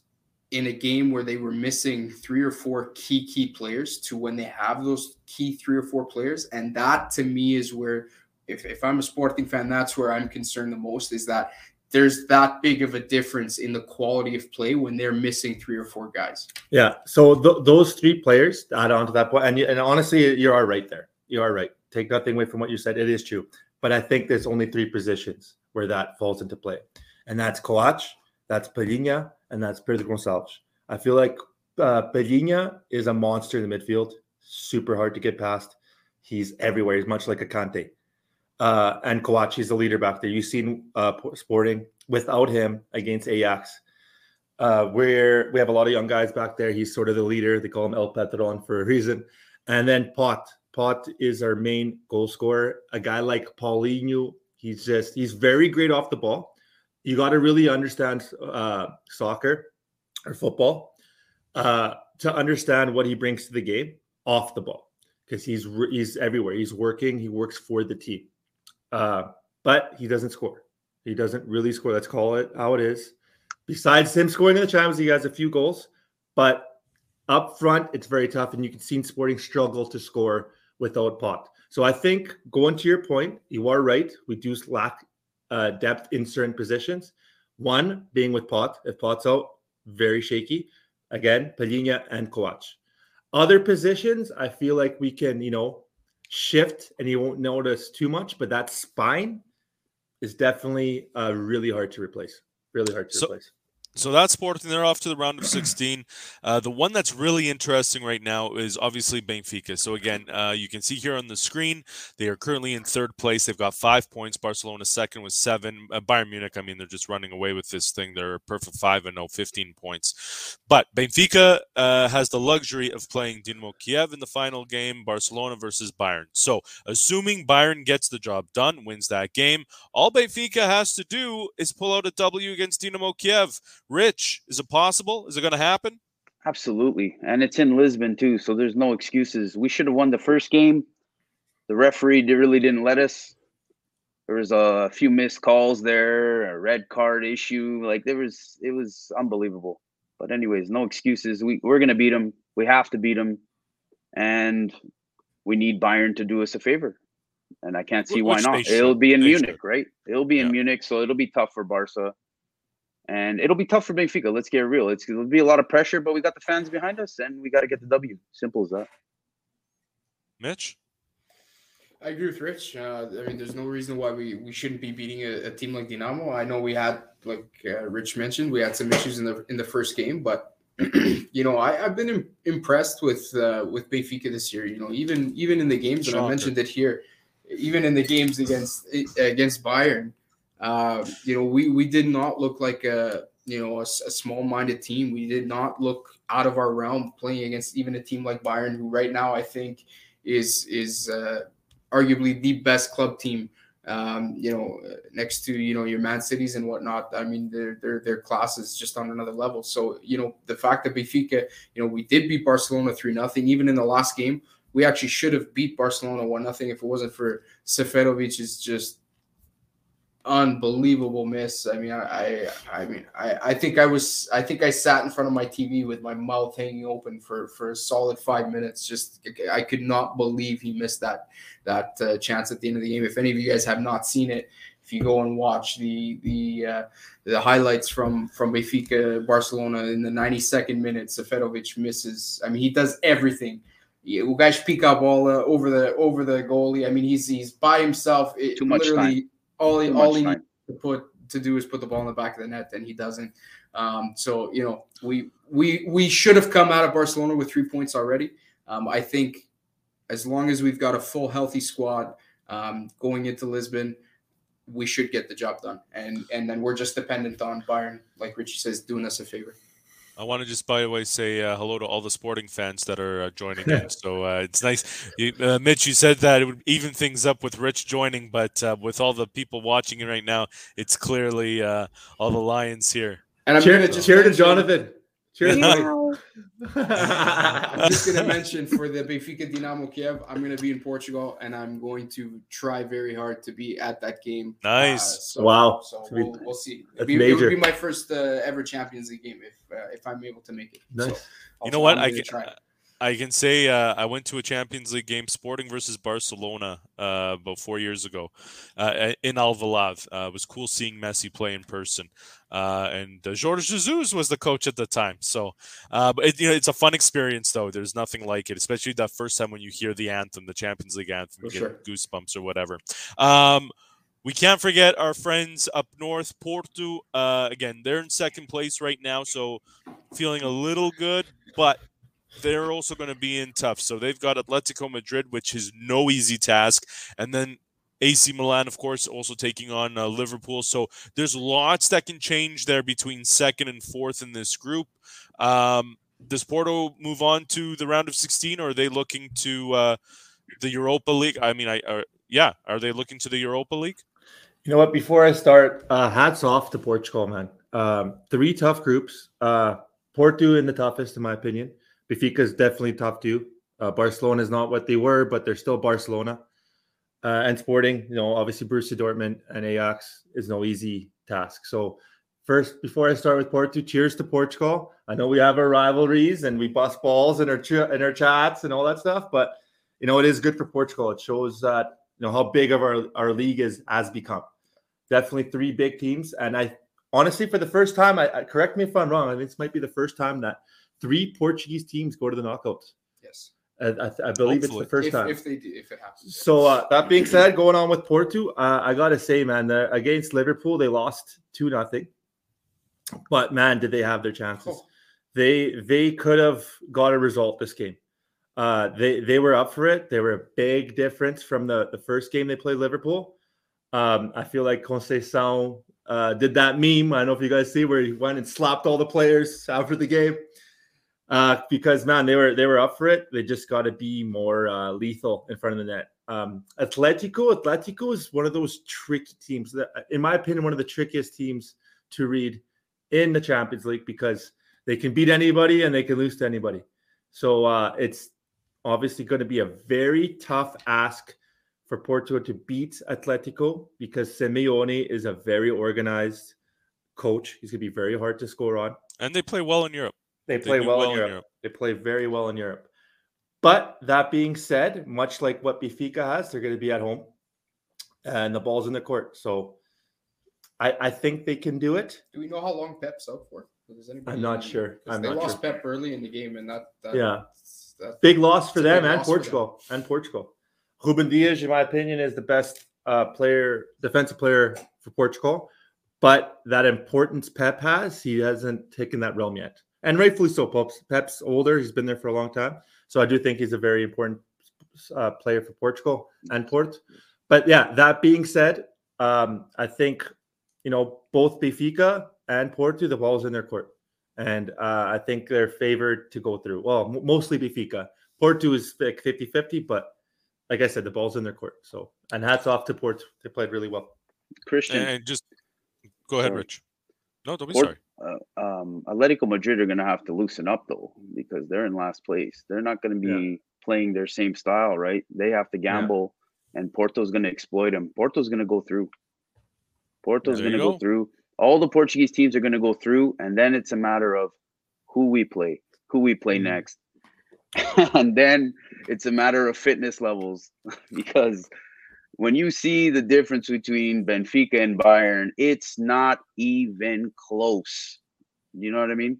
Speaker 2: in a game where they were missing three or four key key players to when they have those key three or four players and that to me is where if, if i'm a sporting fan that's where i'm concerned the most is that there's that big of a difference in the quality of play when they're missing three or four guys
Speaker 3: Yeah. So th- those three players add on to that point, and, and honestly, you are right there. You are right. Take nothing away from what you said. It is true. But I think there's only three positions where that falls into play, and that's Coates, that's Palhinha, and that's Pedro Gonçalves. I feel like uh, is a monster in the midfield. Super hard to get past. He's everywhere. He's much like a Kante. Uh, and Coates, is the leader back there. You've seen uh, Sporting without him against Ajax uh, where we have a lot of young guys back there. He's sort of the leader. They call him El Patron for a reason. And then Pote. Pote is our main goal scorer. A guy like Paulinho, he's just he's very great off the ball. You got to really understand uh, soccer or football uh, to understand what he brings to the game off the ball because he's he's everywhere. He's working. He works for the team, uh, but he doesn't score. He doesn't really score. Let's call it how it is. Besides him scoring in the Champions he has a few goals, but up front, it's very tough, and you can see Sporting struggle to score without Pote. So I think going to your point, you are right. We do lack uh, depth in certain positions. One being with Pote. If Pote's out, very shaky. Again, Palhinha and Coates. Other positions, I feel like we can, you know, shift and you won't notice too much, but that spine is definitely uh, really hard to replace. Really hard to so, replace.
Speaker 1: So that's Sporting. They're off to the round of 16. Uh, the one that's really interesting right now is obviously Benfica. So again, uh, you can see here on the screen they are currently in third place. They've got five points. Barcelona second with seven. Uh, Bayern Munich. I mean, they're just running away with this thing. They're perfect five and no, 15 points. But Benfica uh, has the luxury of playing Dinamo Kiev in the final game. Barcelona versus Bayern. So assuming Bayern gets the job done, wins that game, all Benfica has to do is pull out a W against Dinamo Kiev Rich, is it possible? Is it going to happen?
Speaker 4: Absolutely. And it's in Lisbon too, so there's no excuses. We should have won the first game. The referee really didn't let us. There was a few missed calls there, a red card issue. Like there was, it was unbelievable. But anyways, no excuses. We we're gonna beat them. We have to beat them, and we need Bayern to do us a favor. And I can't see Which why not. It'll be in Munich, right? It'll be in yeah. Munich, so it'll be tough for Barca and it'll be tough for Benfica. Let's get real. It's it'll be a lot of pressure, but we got the fans behind us, and we got to get the W. Simple as that.
Speaker 1: Mitch,
Speaker 2: I agree with Rich. Uh, I mean, there's no reason why we, we shouldn't be beating a, a team like Dinamo. I know we had, like uh, Rich mentioned, we had some issues in the in the first game, but [clears throat] you know, I, have been Im- impressed with uh, with Benfica this year. You know, even even in the games, and I mentioned it here, even in the games against against Bayern uh, you know, we we did not look like a you know a, a small-minded team. We did not look out of our realm playing against even a team like Bayern, who right now I think is is uh, arguably the best club team. Um, you know, next to you know your Man Cities and whatnot. I mean, their their their class is just on another level. So you know, the fact that Benfica, you know, we did beat Barcelona three nothing. Even in the last game, we actually should have beat Barcelona one nothing if it wasn't for Seferovic. Is just unbelievable miss. I mean, I, I, I mean, I, I think I was, I think I sat in front of my TV with my mouth hanging open for for a solid five minutes. Just, I could not believe he missed that that uh, chance at the end of the game. If any of you guys have not seen it, if you go and watch the the uh, the highlights from from Benfica Barcelona in the 92nd minute, Seferovic misses. I mean, he does everything. Yeah, pick up all uh, over the over the goalie. I mean, he's he's by himself. It,
Speaker 4: Too much time
Speaker 2: all he all he needs to put to do is put the ball in the back of the net, and he doesn't. Um, so you know, we we we should have come out of Barcelona with three points already. Um, I think as long as we've got a full healthy squad um, going into Lisbon, we should get the job done. And and then we're just dependent on Bayern, like Richie says, doing us a favor.
Speaker 1: I want to just, by the way, say uh, hello to all the sporting fans that are uh, joining in. So uh, it's nice. You, uh, Mitch, you said that it would even things up with Rich joining, but uh, with all the people watching it right now, it's clearly uh, all the Lions here.
Speaker 3: And I'm cheer, gonna just cheer to Jonathan.
Speaker 2: Cheers, I'm [laughs] just going to mention for the Benfica Dinamo Kiev, I'm going to be in Portugal and I'm going to try very hard to be at that game.
Speaker 1: Nice.
Speaker 3: Uh, so, wow.
Speaker 2: So we'll, we'll see. It'll be, it'll be, my first uh, ever Champions League game if uh, if I'm able to make it.
Speaker 3: Nice. So
Speaker 1: you know what? I can, I can say uh, I went to a Champions League game, Sporting versus Barcelona, uh, about four years ago, uh, in Alvalade. Uh, it was cool seeing Messi play in person, uh, and uh, Jorge Jesus was the coach at the time. So, but it, you know, it's a fun experience, though. There's nothing like it, especially that first time when you hear the anthem, the Champions League anthem, you sure. get goosebumps or whatever. Um, we can't forget our friends up north, Porto. again, they're in second place right now, so feeling a little good, but they're also going to be in tough. So they've got Atletico Madrid, which is no easy task, and then AC Milan, of course, also taking on uh, Liverpool. So there's lots that can change there between second and fourth in this group. Um, does Porto move on to the round of 16, or are they looking to uh, the Europa League? I mean, I are, yeah, are they looking to the Europa League?
Speaker 3: You know what? Before I start, uh, hats off to Portugal, man. Um, three tough groups. Uh, Porto in the toughest, in my opinion. Benfica is definitely top two. Uh, Barcelona is not what they were, but they're still Barcelona. uh, and Sporting. You know, obviously Borussia Dortmund and Ajax is no easy task. So first, before I start with Porto, cheers to Portugal. I know we have our rivalries and we bust balls in our ch- in our chats and all that stuff, but you know it is good for Portugal. It shows that you know how big of our our league is has become. Definitely three big teams, and I honestly, for the first time, I, I correct me if I'm wrong. I think this might be the first time that three Portuguese teams go to the knockouts.
Speaker 2: Yes.
Speaker 3: I, I, I believe
Speaker 1: Hopefully.
Speaker 3: it's the first
Speaker 2: if,
Speaker 3: time.
Speaker 2: if they do, if it happens.
Speaker 3: So uh, that being said, going on with Porto, uh, I gotta say, man, the, against Liverpool, they lost two nothing. But man, did they have their chances?
Speaker 2: Oh.
Speaker 3: They they could have got a result this game. Uh, they they were up for it. They were a big difference from the the first game they played Liverpool. Um, I feel like Conceição uh, did that meme. I don't know if you guys see where he went and slapped all the players after the game. Uh, because man, they were they were up for it. They just got to be more uh, lethal in front of the net. Um, Atletico, Atletico is one of those tricky teams. That, in my opinion, one of the trickiest teams to read in the Champions League because they can beat anybody and they can lose to anybody. So uh, it's obviously going to be a very tough ask for Porto to beat Atletico because Simeone is a very organized coach. He's going to be very hard to score on.
Speaker 1: And they play well in Europe.
Speaker 3: They
Speaker 1: They
Speaker 3: play
Speaker 1: do
Speaker 3: well,
Speaker 1: well
Speaker 3: in,
Speaker 1: in
Speaker 3: Europe.
Speaker 1: Europe.
Speaker 3: They play very well in Europe. But that being said, much like what Benfica has, they're going to be at home, and the ball's in the court. So I, I think they can do it.
Speaker 2: Do we know how long Pep's out for? Does
Speaker 3: I'm not
Speaker 2: know?
Speaker 3: sure.
Speaker 2: 'Cause
Speaker 3: I'm
Speaker 2: they
Speaker 3: not
Speaker 2: lost
Speaker 3: sure.
Speaker 2: Pep early in the game, and that, that
Speaker 3: Yeah.
Speaker 2: that,
Speaker 3: Big loss for them and
Speaker 2: loss for them.
Speaker 3: Portugal. And Portugal. Ruben Dias, in my opinion, is the best uh, player, defensive player for Portugal. But that importance Pep has, he hasn't taken that realm yet. And rightfully so. Pep's, Pep's older. He's been there for a long time. So I do think he's a very important uh, player for Portugal and Port. But yeah, that being said, um, I think, you know, both Benfica and Porto, the ball's in their court. And uh, I think they're favored to go through. Well, m- mostly Benfica. Porto is like 50 50, but like I said, the ball's in their court. So, and hats off to Port. They played really well.
Speaker 4: Christian,
Speaker 1: And just go ahead,
Speaker 4: Sorry.
Speaker 1: Rich. No, don't be
Speaker 4: Port-
Speaker 1: sorry.
Speaker 4: uh, um, Atletico Madrid are going to have to loosen up though because they're in last place. They're not going to be playing their same style, right? They have to gamble, and Porto's going to exploit them. Porto's going to go through. Porto's going to go
Speaker 1: go.
Speaker 4: through. All the Portuguese teams are going to go through, and then it's a matter of who we play, who we play
Speaker 3: Mhm.
Speaker 4: next, [laughs] and then it's a matter of fitness levels [laughs] because when you see the difference between Benfica and Bayern, it's not even close. You know what I mean?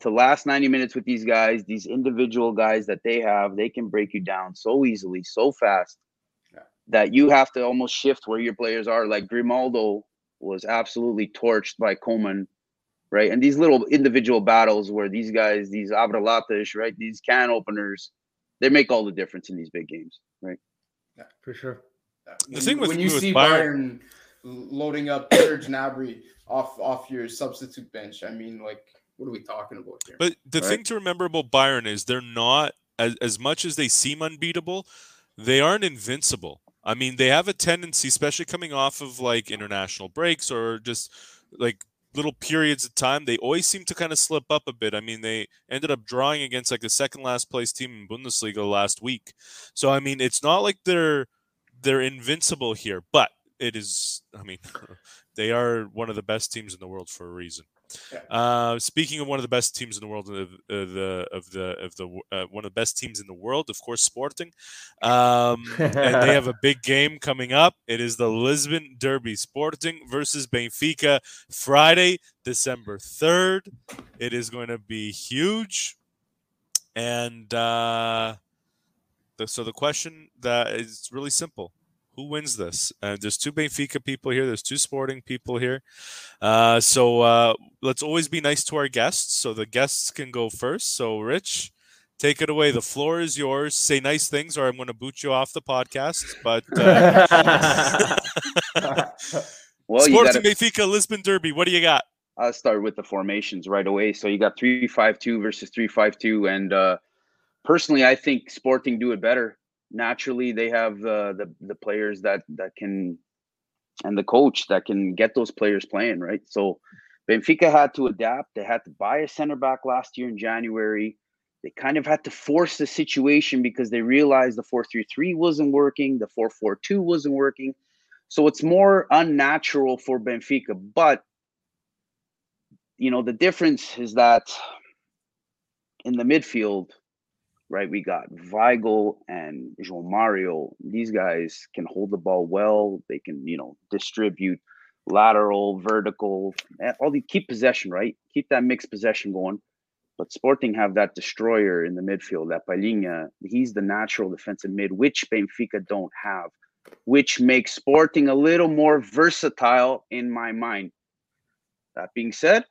Speaker 4: To last 90 minutes with these guys, these individual guys that they have, they can break you down so easily, so fast
Speaker 2: Yeah.
Speaker 4: that you have to almost shift where your players are. Like Grimaldo was absolutely torched by Coman, right? And these little individual battles where these guys, these Abralatas, right? These can openers, they make all the difference in these big games, right?
Speaker 3: Yeah, For sure.
Speaker 2: Yeah.
Speaker 1: The
Speaker 2: when,
Speaker 1: thing with-
Speaker 2: when you
Speaker 1: with
Speaker 2: see
Speaker 1: Bayern-
Speaker 2: Bayern, loading up Serge Gnabry off off your substitute bench, I mean, like, what are we talking about here?
Speaker 1: But the
Speaker 4: Right.
Speaker 1: thing to remember about Bayern is they're not as, as much as they seem unbeatable, they aren't invincible. I mean, they have a tendency, especially coming off of like international breaks or just like little periods of time, they always seem to kind of slip up a bit. I mean, they ended up drawing against like the second last place team in Bundesliga last week. So I mean, it's not like they're they're invincible here, but it is I mean, [laughs] they are one of the best teams in the world for a reason. Uh, speaking of one of the best teams in the world, of uh, the of the of the uh, one of the best teams in the world, of course, Sporting, um, and they have a big [laughs] game coming up. It is the Lisbon Derby, Sporting versus Benfica, Friday, December third. It is going to be huge, and uh, so the question that is really simple: Who wins this? Uh, there's two Benfica people here. There's two Sporting people here. Uh, so uh, let's always be nice to our guests. So the guests can go first. So Rich, take it away. The floor is yours. Say nice things, or I'm going to boot you off the podcast. But uh, [laughs]
Speaker 4: Well,
Speaker 1: Sporting
Speaker 4: got to
Speaker 1: Benfica Lisbon Derby. What do you got?
Speaker 4: I'll start with the formations right away. So you got three five two versus three five two, and uh, personally, I think Sporting do it better. Naturally, they have the the the players that that can, and the coach that can get those players playing right. So Benfica had to adapt. They had to buy a center back last year in January. they kind of had to force the situation because they realized the 4-3-3 wasn't working, the 4-4-2 wasn't working. So it's more unnatural for Benfica. But you know, the difference is that in the midfield, right, we got Weigl and João Mario. These guys can hold the ball well. They can, you know, distribute lateral, vertical, eh, all the keep possession, right? Keep that mixed possession going. But Sporting have that destroyer in the midfield, that Palhinha. He's the natural defensive mid, which Benfica don't have, which makes Sporting a little more versatile in my mind. That being said,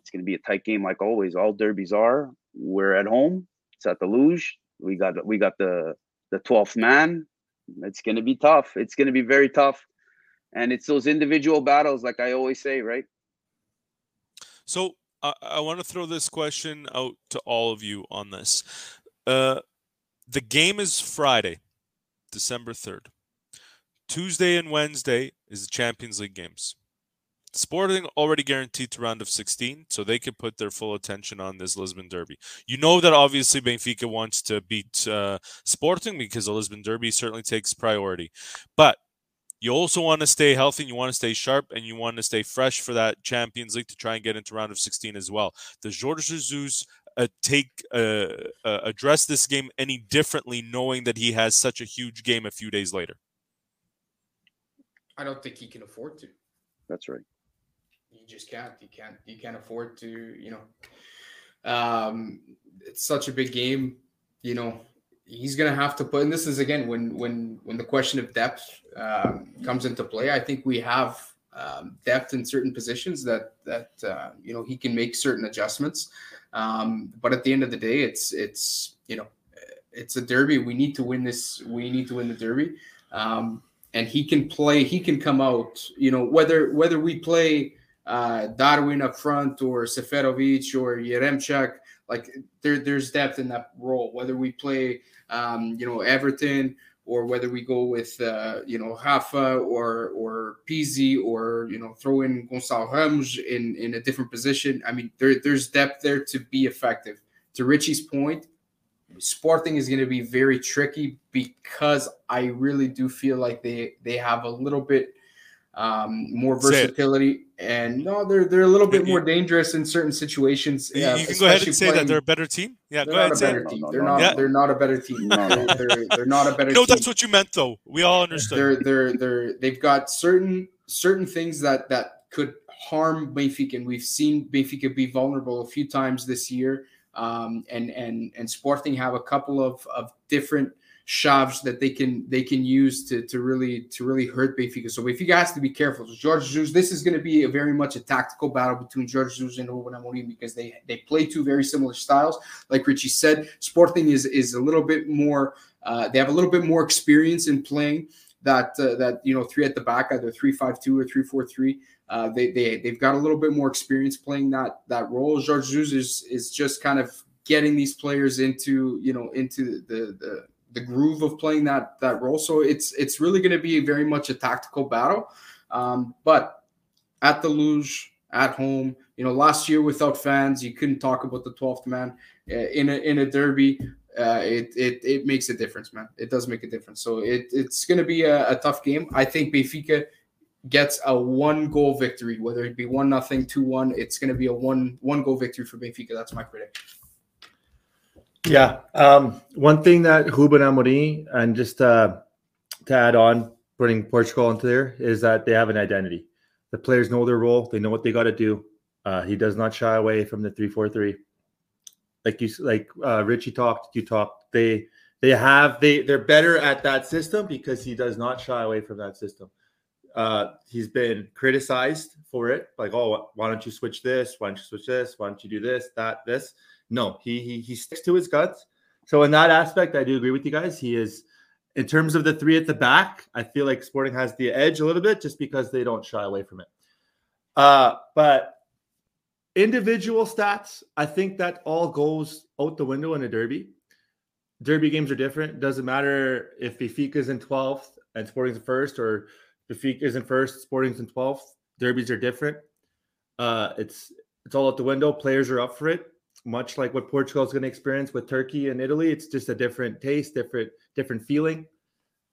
Speaker 4: it's going to be a tight game like always. All derbies are. We're at home. It's at the Luz. We got we got the the 12th man. It's going to be tough. It's going to be very tough. And it's those individual battles, like I always say, right?
Speaker 1: So I, I want to throw this question out to all of you on this. Uh, the game is Friday, December 3rd. Tuesday and Wednesday is the Champions League games. Sporting already guaranteed to round of 16, so they could put their full attention on this Lisbon Derby. You know that obviously Benfica wants to beat uh, Sporting because the Lisbon Derby certainly takes priority. But you also want to stay healthy and you want to stay sharp and you want to stay fresh for that Champions League to try and get into round of 16 as well. Does Jorge Jesus uh, take uh, uh, address this game any differently, knowing that he has such a huge game a few days later?
Speaker 2: I don't think he can afford to.
Speaker 4: That's right.
Speaker 2: You just can't. You can't. You can't afford to. You know, um, it's such a big game. You know, he's to have to put. And this is again when when when the question of depth um, comes into play. I think we have um, depth in certain positions that that uh, you know he can make certain adjustments. Um, but at the end of the day, it's it's you know it's a derby. We need to win this. We need to win the derby. Um, and he can play. He can come out. You know whether whether we play uh, Darwin up front or Seferovic or Yaremchuk. Like there, there's depth in that role. Whether we play, um, you know, Everton or whether we go with, uh, you know, Rafa or or Pizzi or you know throw in Gonçalo Ramos in in a different position. I mean, there, there's depth there to be effective. To Richie's point, Sporting is going to be very tricky because I really do feel like they they have a little bit um, more versatility. And no, they're they're a little bit more dangerous in certain situations.
Speaker 1: You, you can go ahead and say that they're a better team. Yeah, go ahead.
Speaker 2: Say team. they're not. Yeah. They're not a better team. they're, [laughs] they're, they're, not a better.
Speaker 1: No,
Speaker 2: team.
Speaker 1: that's what you meant, though. We all understood.
Speaker 2: They're they're they're they've got certain certain things that that could harm Benfica, and we've seen Benfica be vulnerable a few times this year. Um, and and and Sporting have a couple of of different shoves that they can they can use to to really to really hurt Benfica. So Benfica has to be careful. So Jorge Jesus, this is going to be a very much a tactical battle between Jorge Jesus and Ruben Amorim because they they play two very similar styles. Like Richie said, Sporting is is a little bit more. Uh, they have a little bit more experience in playing that uh, that you know three at the back, either three five two or three four three. Uh, they they they've got a little bit more experience playing that that role. Jorge Jesus is is just kind of getting these players into you know into the the the groove of playing that that role. So it's it's really going to be very much a tactical battle. Um, but at the luz, at home, you know, last year without fans, you couldn't talk about the 12th man uh, in a in a derby. Uh, it, it it makes a difference, man. It does make a difference. So it it's going to be a, a tough game. I think Benfica gets a one goal victory, whether it be one nothing, two one. It's going to be a one one goal victory for Benfica. That's my prediction.
Speaker 3: Yeah. Um, one thing that Ruben Amorim, and just uh, to add on, putting Portugal into there, is that they have an identity. The players know their role. They know what they got to do. Uh, he does not shy away from the three-four-three. Like you, like uh, Richie talked, you talked. They they have they they're better at that system because he does not shy away from that system. Uh, he's been criticized for it, like, oh, why don't you switch this? Why don't you switch this? Why don't you do this, that, this? No, he he he sticks to his guts. So in that aspect, I do agree with you guys. He is in terms of the three at the back. I feel like Sporting has the edge a little bit just because they don't shy away from it. Uh, but individual stats, I think that all goes out the window in a derby. Derby games are different. Doesn't matter if Benfica is in 12th and Sporting's in first, or Benfica is in first, Sporting's in 12th. Derbies are different. Uh, it's it's all out the window. Players are up for it. Much like what Portugal is going to experience with Turkey and Italy. It's just a different taste, different different feeling.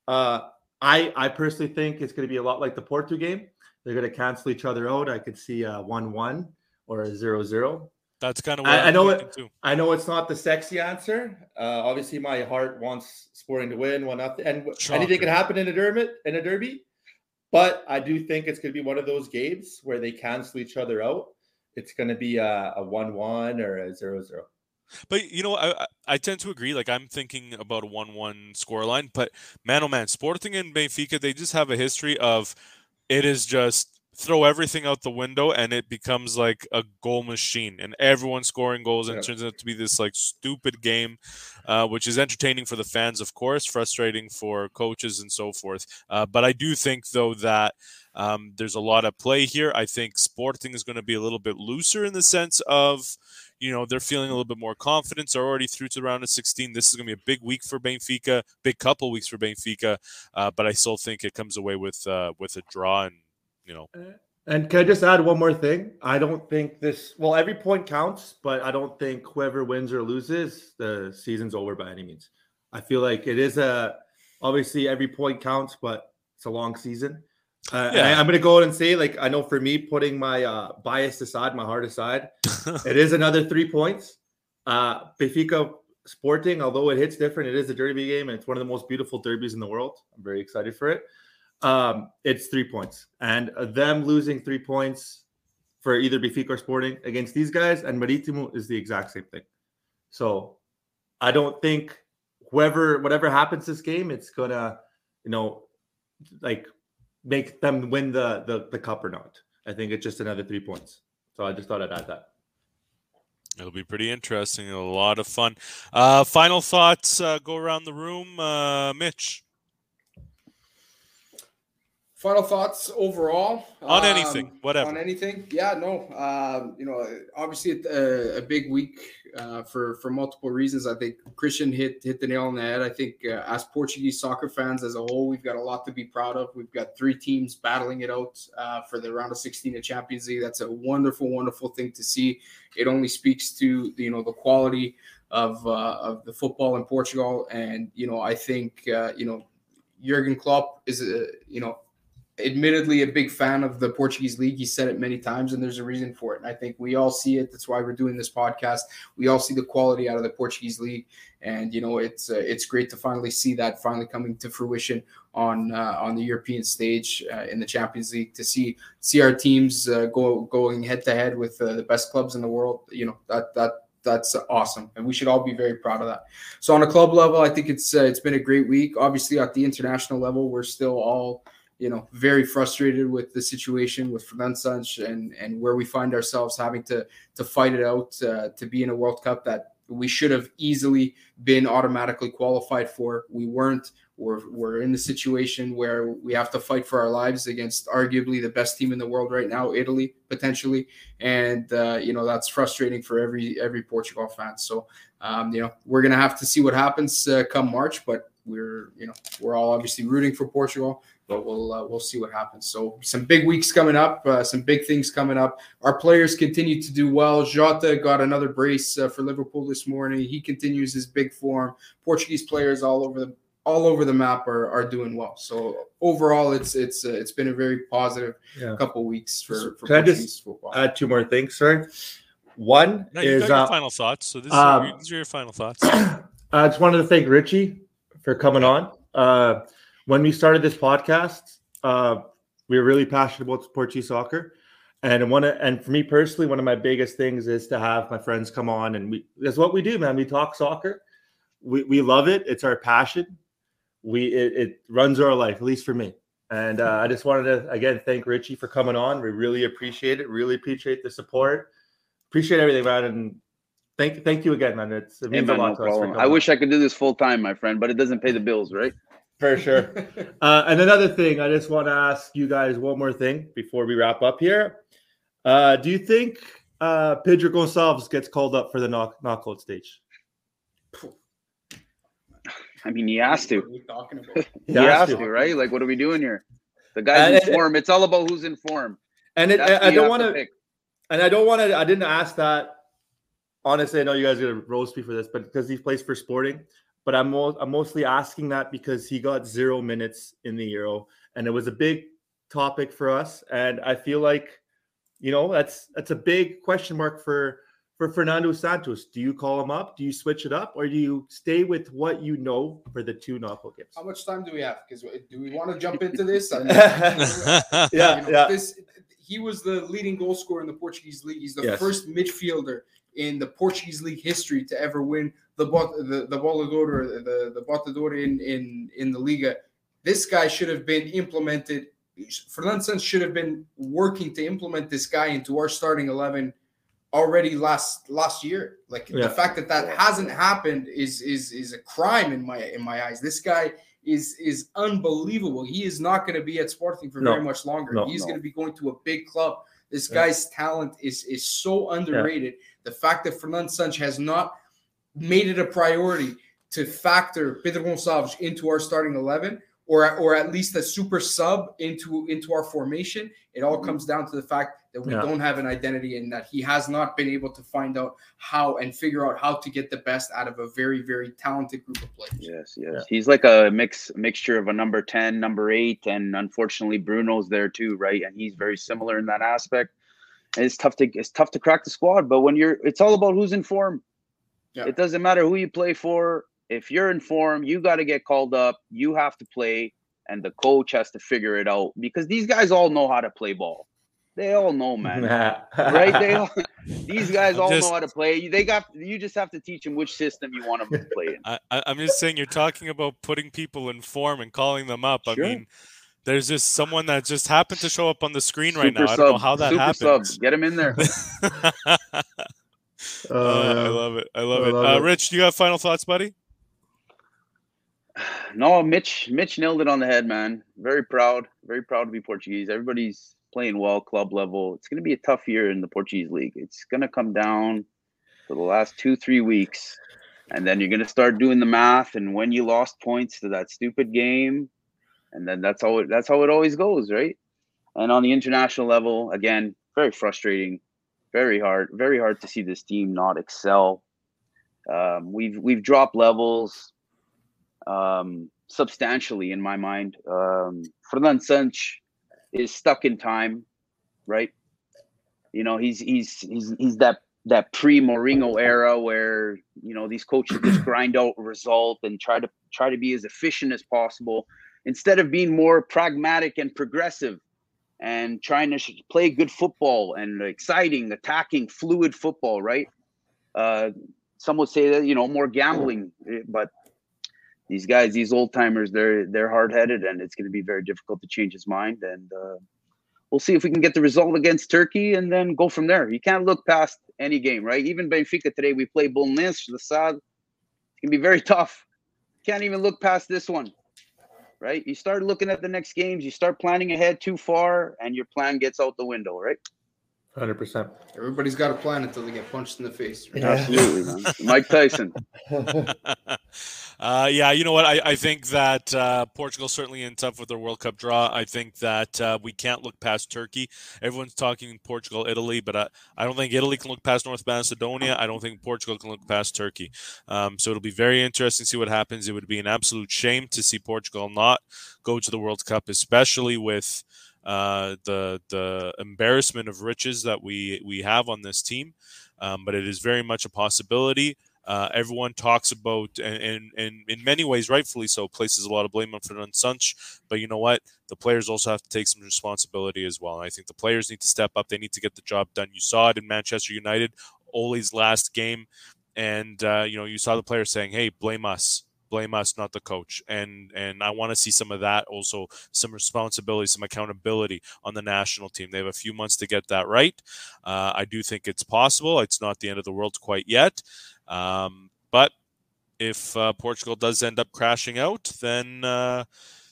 Speaker 3: Uh, I I personally think it's going to be a lot like the Porto game. They're going to cancel each other out. I could see a one-one or a zero-zero.
Speaker 1: That's kind of
Speaker 3: I, I
Speaker 1: I'm
Speaker 3: know it.
Speaker 1: too.
Speaker 3: I know it's not the sexy answer. Uh, obviously, my heart wants Sporting to win, one nothing, and anything can happen in a derby. In a derby, but I do think it's going to be one of those games where they cancel each other out. It's going to be a, a one-one or a zero-zero.
Speaker 1: But you know, I I- I tend to agree. Like I'm thinking about a one-one scoreline. But man, oh man, Sporting and Benfica, they just have a history of it is just throw everything out the window and it becomes like a goal machine and everyone scoring goals and
Speaker 3: Yeah.
Speaker 1: it turns out to be this like stupid game uh, which is entertaining for the fans of course frustrating for coaches and so forth uh, but i do think though that um, there's a lot of play here i think sporting is going to be a little bit looser in the sense of you know they're feeling a little bit more confidence are already through to the round of 16 this is going to be a big week for benfica big couple weeks for benfica uh, but i still think it comes away with uh, with a draw and you know
Speaker 3: And can I just add one more thing? I don't think this. Well, every point counts, but I don't think whoever wins or loses, the season's over by any means. I feel like it is a obviously every point counts, but it's a long season. Uh,
Speaker 1: Yeah.
Speaker 3: I, am to go out and say, like, I know for me, putting my uh, bias aside, my heart aside, [laughs] it is another three points. Uh, Benfica Sporting, although it hits different, it is a derby game, and it's one of the most beautiful derbies in the world. I'm very excited for it. Um, it's three points, and them losing three points for either Benfica or Sporting against these guys and Maritimo is the exact same thing. So I don't think whoever, whatever happens this game, it's gonna, you know, like make them win the the, the cup or not. I think it's just another three points. So I just thought I'd add that.
Speaker 1: It'll be pretty interesting. A lot of fun. Uh, final thoughts uh, go around the room. Uh, Mitch,
Speaker 2: Final thoughts overall
Speaker 1: on
Speaker 2: um,
Speaker 1: anything, whatever.
Speaker 2: On anything, yeah, no. Um, you know, obviously a, a big week uh, for for multiple reasons. I think Christian hit hit the nail on the head. I think uh, as Portuguese soccer fans as a whole, we've got a lot to be proud of. We've got three teams battling it out uh, for the round of 16 of Champions League. That's a wonderful, wonderful thing to see. It only speaks to you know the quality of uh, of the football in Portugal, and you know I think uh, you know Jurgen Klopp is a you know admittedly a big fan of the Portuguese league. He said it many times, and there's a reason for it. And I think we all see it. That's why we're doing this podcast. We all see the quality out of the Portuguese league, and you know it's uh, it's great to finally see that finally coming to fruition on uh, on the European stage uh, in the Champions League. To see see our teams uh, go going head to head with uh, the best clubs in the world. You know that that that's awesome, and we should all be very proud of that. So on a club level, I think it's uh, it's been a great week. Obviously, at the international level, we're still all you know very frustrated with the situation with Fernandes and and where we find ourselves having to to fight it out uh, to be in a World Cup that we should have easily been automatically qualified for. We weren't. We're we're in the situation where we have to fight for our lives against arguably the best team in the world right now, Italy potentially, and uh, you know that's frustrating for every every Portugal fan. So um, you know we're gonna have to see what happens uh, come March, but we're you know we're all obviously rooting for Portugal but we'll uh, we'll see what happens. So some big weeks coming up, uh, some big things coming up. Our players continue to do well. Jota got another brace uh, for Liverpool this morning. He continues his big form. Portuguese players all over the all over the map are, are doing well. So overall, it's it's uh, it's been a very positive
Speaker 3: Yeah.
Speaker 2: couple weeks for, for
Speaker 3: Can I just
Speaker 2: Portuguese football.
Speaker 3: Add two more things, sorry. One
Speaker 1: No,
Speaker 3: is
Speaker 1: your
Speaker 3: uh,
Speaker 1: final thoughts. So this
Speaker 3: um,
Speaker 1: is your, these are your final thoughts. [clears throat]
Speaker 3: I just wanted to thank Richie for coming on. When we started this podcast, uh, we were really passionate about Portuguese soccer, and one of, and for me personally, one of my biggest things is to have my friends come on, and we that's what we do, man. We talk soccer. We we love it. It's our passion. We it, it runs our life, at least for me. And uh, I just wanted to again thank Richie for coming on. We really appreciate it. Really appreciate the support. Appreciate everything, man. And thank thank you again, man. It's, it
Speaker 4: Hey,
Speaker 3: means
Speaker 4: man,
Speaker 3: a lot
Speaker 4: no
Speaker 3: to us.
Speaker 4: problem.
Speaker 3: coming
Speaker 4: I
Speaker 3: on.
Speaker 4: wish I could do this full time, my friend, but it doesn't pay the bills, right?
Speaker 3: For sure. [laughs] Uh, and another thing, I just want to ask you guys one more thing before we wrap up here. Uh, do you think uh, Pedro Gonçalves gets called up for the knock knockout stage?
Speaker 4: I mean, he has to.
Speaker 2: What are we talking about? [laughs]
Speaker 4: He,
Speaker 3: has
Speaker 4: has
Speaker 3: to.
Speaker 4: to. right? Like, what are we doing here? The guy's
Speaker 3: And-
Speaker 4: in form. It's all about who's in form.
Speaker 3: And it, I, I don't want to,
Speaker 4: pick.
Speaker 3: and I don't want to. I didn't ask that honestly, I know you guys are gonna roast me for this, but because he plays for Sporting, but I'm mo- I'm mostly asking that because he got zero minutes in the Euro, and it was a big topic for us, and I feel like, you know, that's that's a big question mark for for Fernando Santos. Do you call him up? Do you switch it up, or do you stay with what you know for the two knockout games?
Speaker 2: How much time do we have? Because uh, do we want to jump into this? [laughs] I mean,
Speaker 3: yeah,
Speaker 2: you know,
Speaker 3: yeah.
Speaker 2: This, he was the leading goal scorer in the Portuguese league. He's the
Speaker 3: Yes.
Speaker 2: first midfielder in the Portuguese league history to ever win the bot the the Bola d'Oro, the the Bota d'Oro in in in the Liga. This guy should have been implemented. Fernando Santos should have been working to implement this guy into our starting eleven already last last year. Like
Speaker 3: Yeah.
Speaker 2: the fact that that hasn't happened is is is a crime in my in my eyes. This guy is is unbelievable. He is not going to be at Sporting for
Speaker 3: No.
Speaker 2: very much longer.
Speaker 3: No,
Speaker 2: He's
Speaker 4: no.
Speaker 2: going to be going to a big club. This
Speaker 3: Yeah.
Speaker 2: guy's talent is is so underrated. The fact that Fernando Santos has not made it a priority to factor Pedro Gonçalves into our starting eleven, or or at least a super sub into into our formation, it all mm-hmm. comes down to the fact that we
Speaker 3: Yeah.
Speaker 2: don't have an identity and that he has not been able to find out how and figure out how to get the best out of a very very talented group of players.
Speaker 4: Yes, yes.
Speaker 3: Yeah.
Speaker 4: He's like a mix mixture of a number 10, number 8 and unfortunately Bruno's there too, right? And he's very similar in that aspect. And it's tough to it's tough to crack the squad, but when you're it's all about who's in form.
Speaker 2: Yeah.
Speaker 4: It doesn't matter who you play for. If you're in form, you got to get called up. You have to play and the coach has to figure it out because these guys all know how to play ball. They all know, man. [laughs] right? They all, these guys
Speaker 1: I'm
Speaker 4: all
Speaker 1: just-
Speaker 4: know how to play. They got you just have to teach them which system you want them to play in. [laughs]
Speaker 1: I, I- I'm just saying you're talking about putting people in form and calling them up. I mean, there's just someone that just happened to show up on the screen right now.
Speaker 4: Super
Speaker 1: I don't know how that
Speaker 4: super
Speaker 1: happens.
Speaker 4: sub. Get him in there. [laughs]
Speaker 1: Uh, I love it. I love
Speaker 3: I
Speaker 1: it.
Speaker 3: love
Speaker 1: uh. Rich, do you have final thoughts, buddy? [sighs]
Speaker 4: no, Mitch. Mitch nailed it on the head, man. Very proud. Very proud to be Portuguese. Everybody's playing well, club level. It's going to be a tough year in the Portuguese league. It's going to come down to the last two, three weeks, and then you're going to start doing the math and when you lost points to that stupid game, and then that's how it. That's how it always goes, right? And on the international level, again, very frustrating, very hard, very hard to see this team not excel. Um, we've we've dropped levels um, substantially in my mind. Um, Fernand Santos is stuck in time, right? You know, he's he's he's he's that that pre Mourinho era where you know these coaches just [clears throat] grind out result and try to try to be as efficient as possible instead of being more pragmatic and progressive and trying to play good football and exciting, attacking, fluid football, right? Uh, some would say that you know more gambling, eh, but these guys, these old timers, they're they're hard headed, and it's going to be very difficult to change his mind. And uh, we'll see if we can get the result against Turkey, and then go from there. You can't look past any game, right? Even Benfica today, we play Belenenses, the Sad. It's going to be very [laughs] tough. Can't even look past this one, right? You start looking at the next games, you start planning ahead too far, and your plan gets out the window, right?
Speaker 3: Hundred percent.
Speaker 2: Everybody's got a plan until they get punched in the face. right?
Speaker 3: Yeah.
Speaker 4: Absolutely, man. Mike Tyson. [laughs]
Speaker 1: uh, yeah, you know what? I, I think that uh, Portugal certainly in tough with their World Cup draw. I think that uh, we can't look past Turkey. Everyone's talking Portugal, Italy, but I, I don't think Italy can look past North Macedonia. I don't think Portugal can look past Turkey. Um, so it'll be very interesting to see what happens. It would be an absolute shame to see Portugal not go to the World Cup, especially with uh, the the embarrassment of riches that we we have on this team. Um, but it is very much a possibility. Uh, everyone talks about, and, and, and in many ways, rightfully so, places a lot of blame on Fernand Santos. But you know what? The players also have to take some responsibility as well. And I think the players need to step up. They need to get the job done. You saw it in Manchester United, Ole's last game, and uh, you know you saw the players saying, "Hey, blame us." blame us not the coach and and i want to see some of that also some responsibility some accountability on the national team they have a few months to get that right uh, i do think it's possible it's not the end of the world quite yet um, but if uh, portugal does end up crashing out then uh,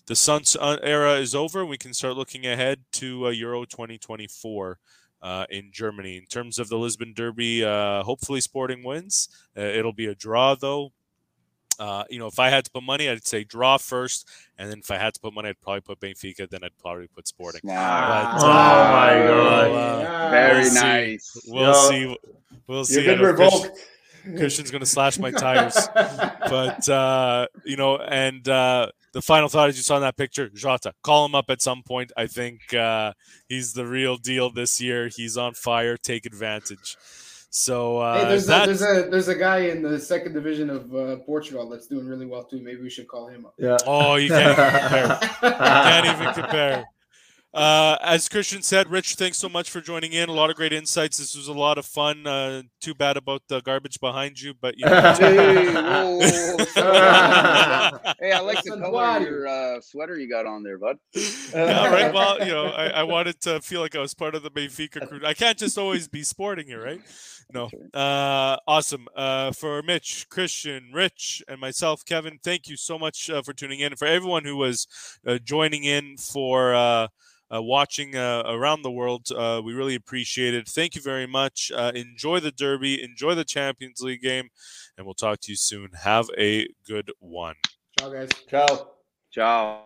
Speaker 1: the Suns uh, era is over we can start looking ahead to uh, euro 2024 uh, in Germany. In terms of the Lisbon Derby, uh, hopefully Sporting wins. Uh, it'll be a draw, though. Uh, you know, if I had to put money, I'd say draw first, and then if I had to put money, I'd probably put Benfica. Then I'd probably put Sporting.
Speaker 4: Smart.
Speaker 1: But,
Speaker 3: Oh my God.
Speaker 1: we'll, uh,
Speaker 4: Very
Speaker 1: we'll see.
Speaker 4: nice.
Speaker 1: We'll
Speaker 3: Yeah.
Speaker 1: see. we'll see.
Speaker 3: You've been revoked.
Speaker 1: Christian's going to slash my tires. but, uh, you know, and uh, the final thought as you saw in that picture, Jota, call him up at some point. I think uh, he's the real deal this year. He's on fire. Take advantage. So uh,
Speaker 2: hey, there's, a, there's a there's a guy in the second division of uh, Portugal that's doing really well too. Maybe we should call him up.
Speaker 3: Yeah.
Speaker 1: Oh, you can't even compare. you can't even compare. Uh, as Christian said, Rich, thanks so much for joining in. A lot of great insights. This was a lot of fun. Uh, too bad about the garbage behind you, but you know. [laughs]
Speaker 4: hey, whoa, [laughs] hey, I like the color of your uh, sweater you got on there, bud. [laughs]
Speaker 1: yeah, right. Well, you know, I, I, wanted to feel like I was part of the Benfica crew. I can't just always be sporting here, right? No. Uh, awesome. Uh, for Mitch, Christian, Rich, and myself, Kevin, thank you so much uh, for tuning in. And for everyone who was uh, joining in for uh, watching uh, around the world. Uh, we really appreciate it. Thank you very much. Uh, enjoy the Derby, enjoy the Champions League game, and we'll talk to you soon. Have a good one.
Speaker 2: Ciao, guys.
Speaker 3: Ciao.
Speaker 4: Ciao.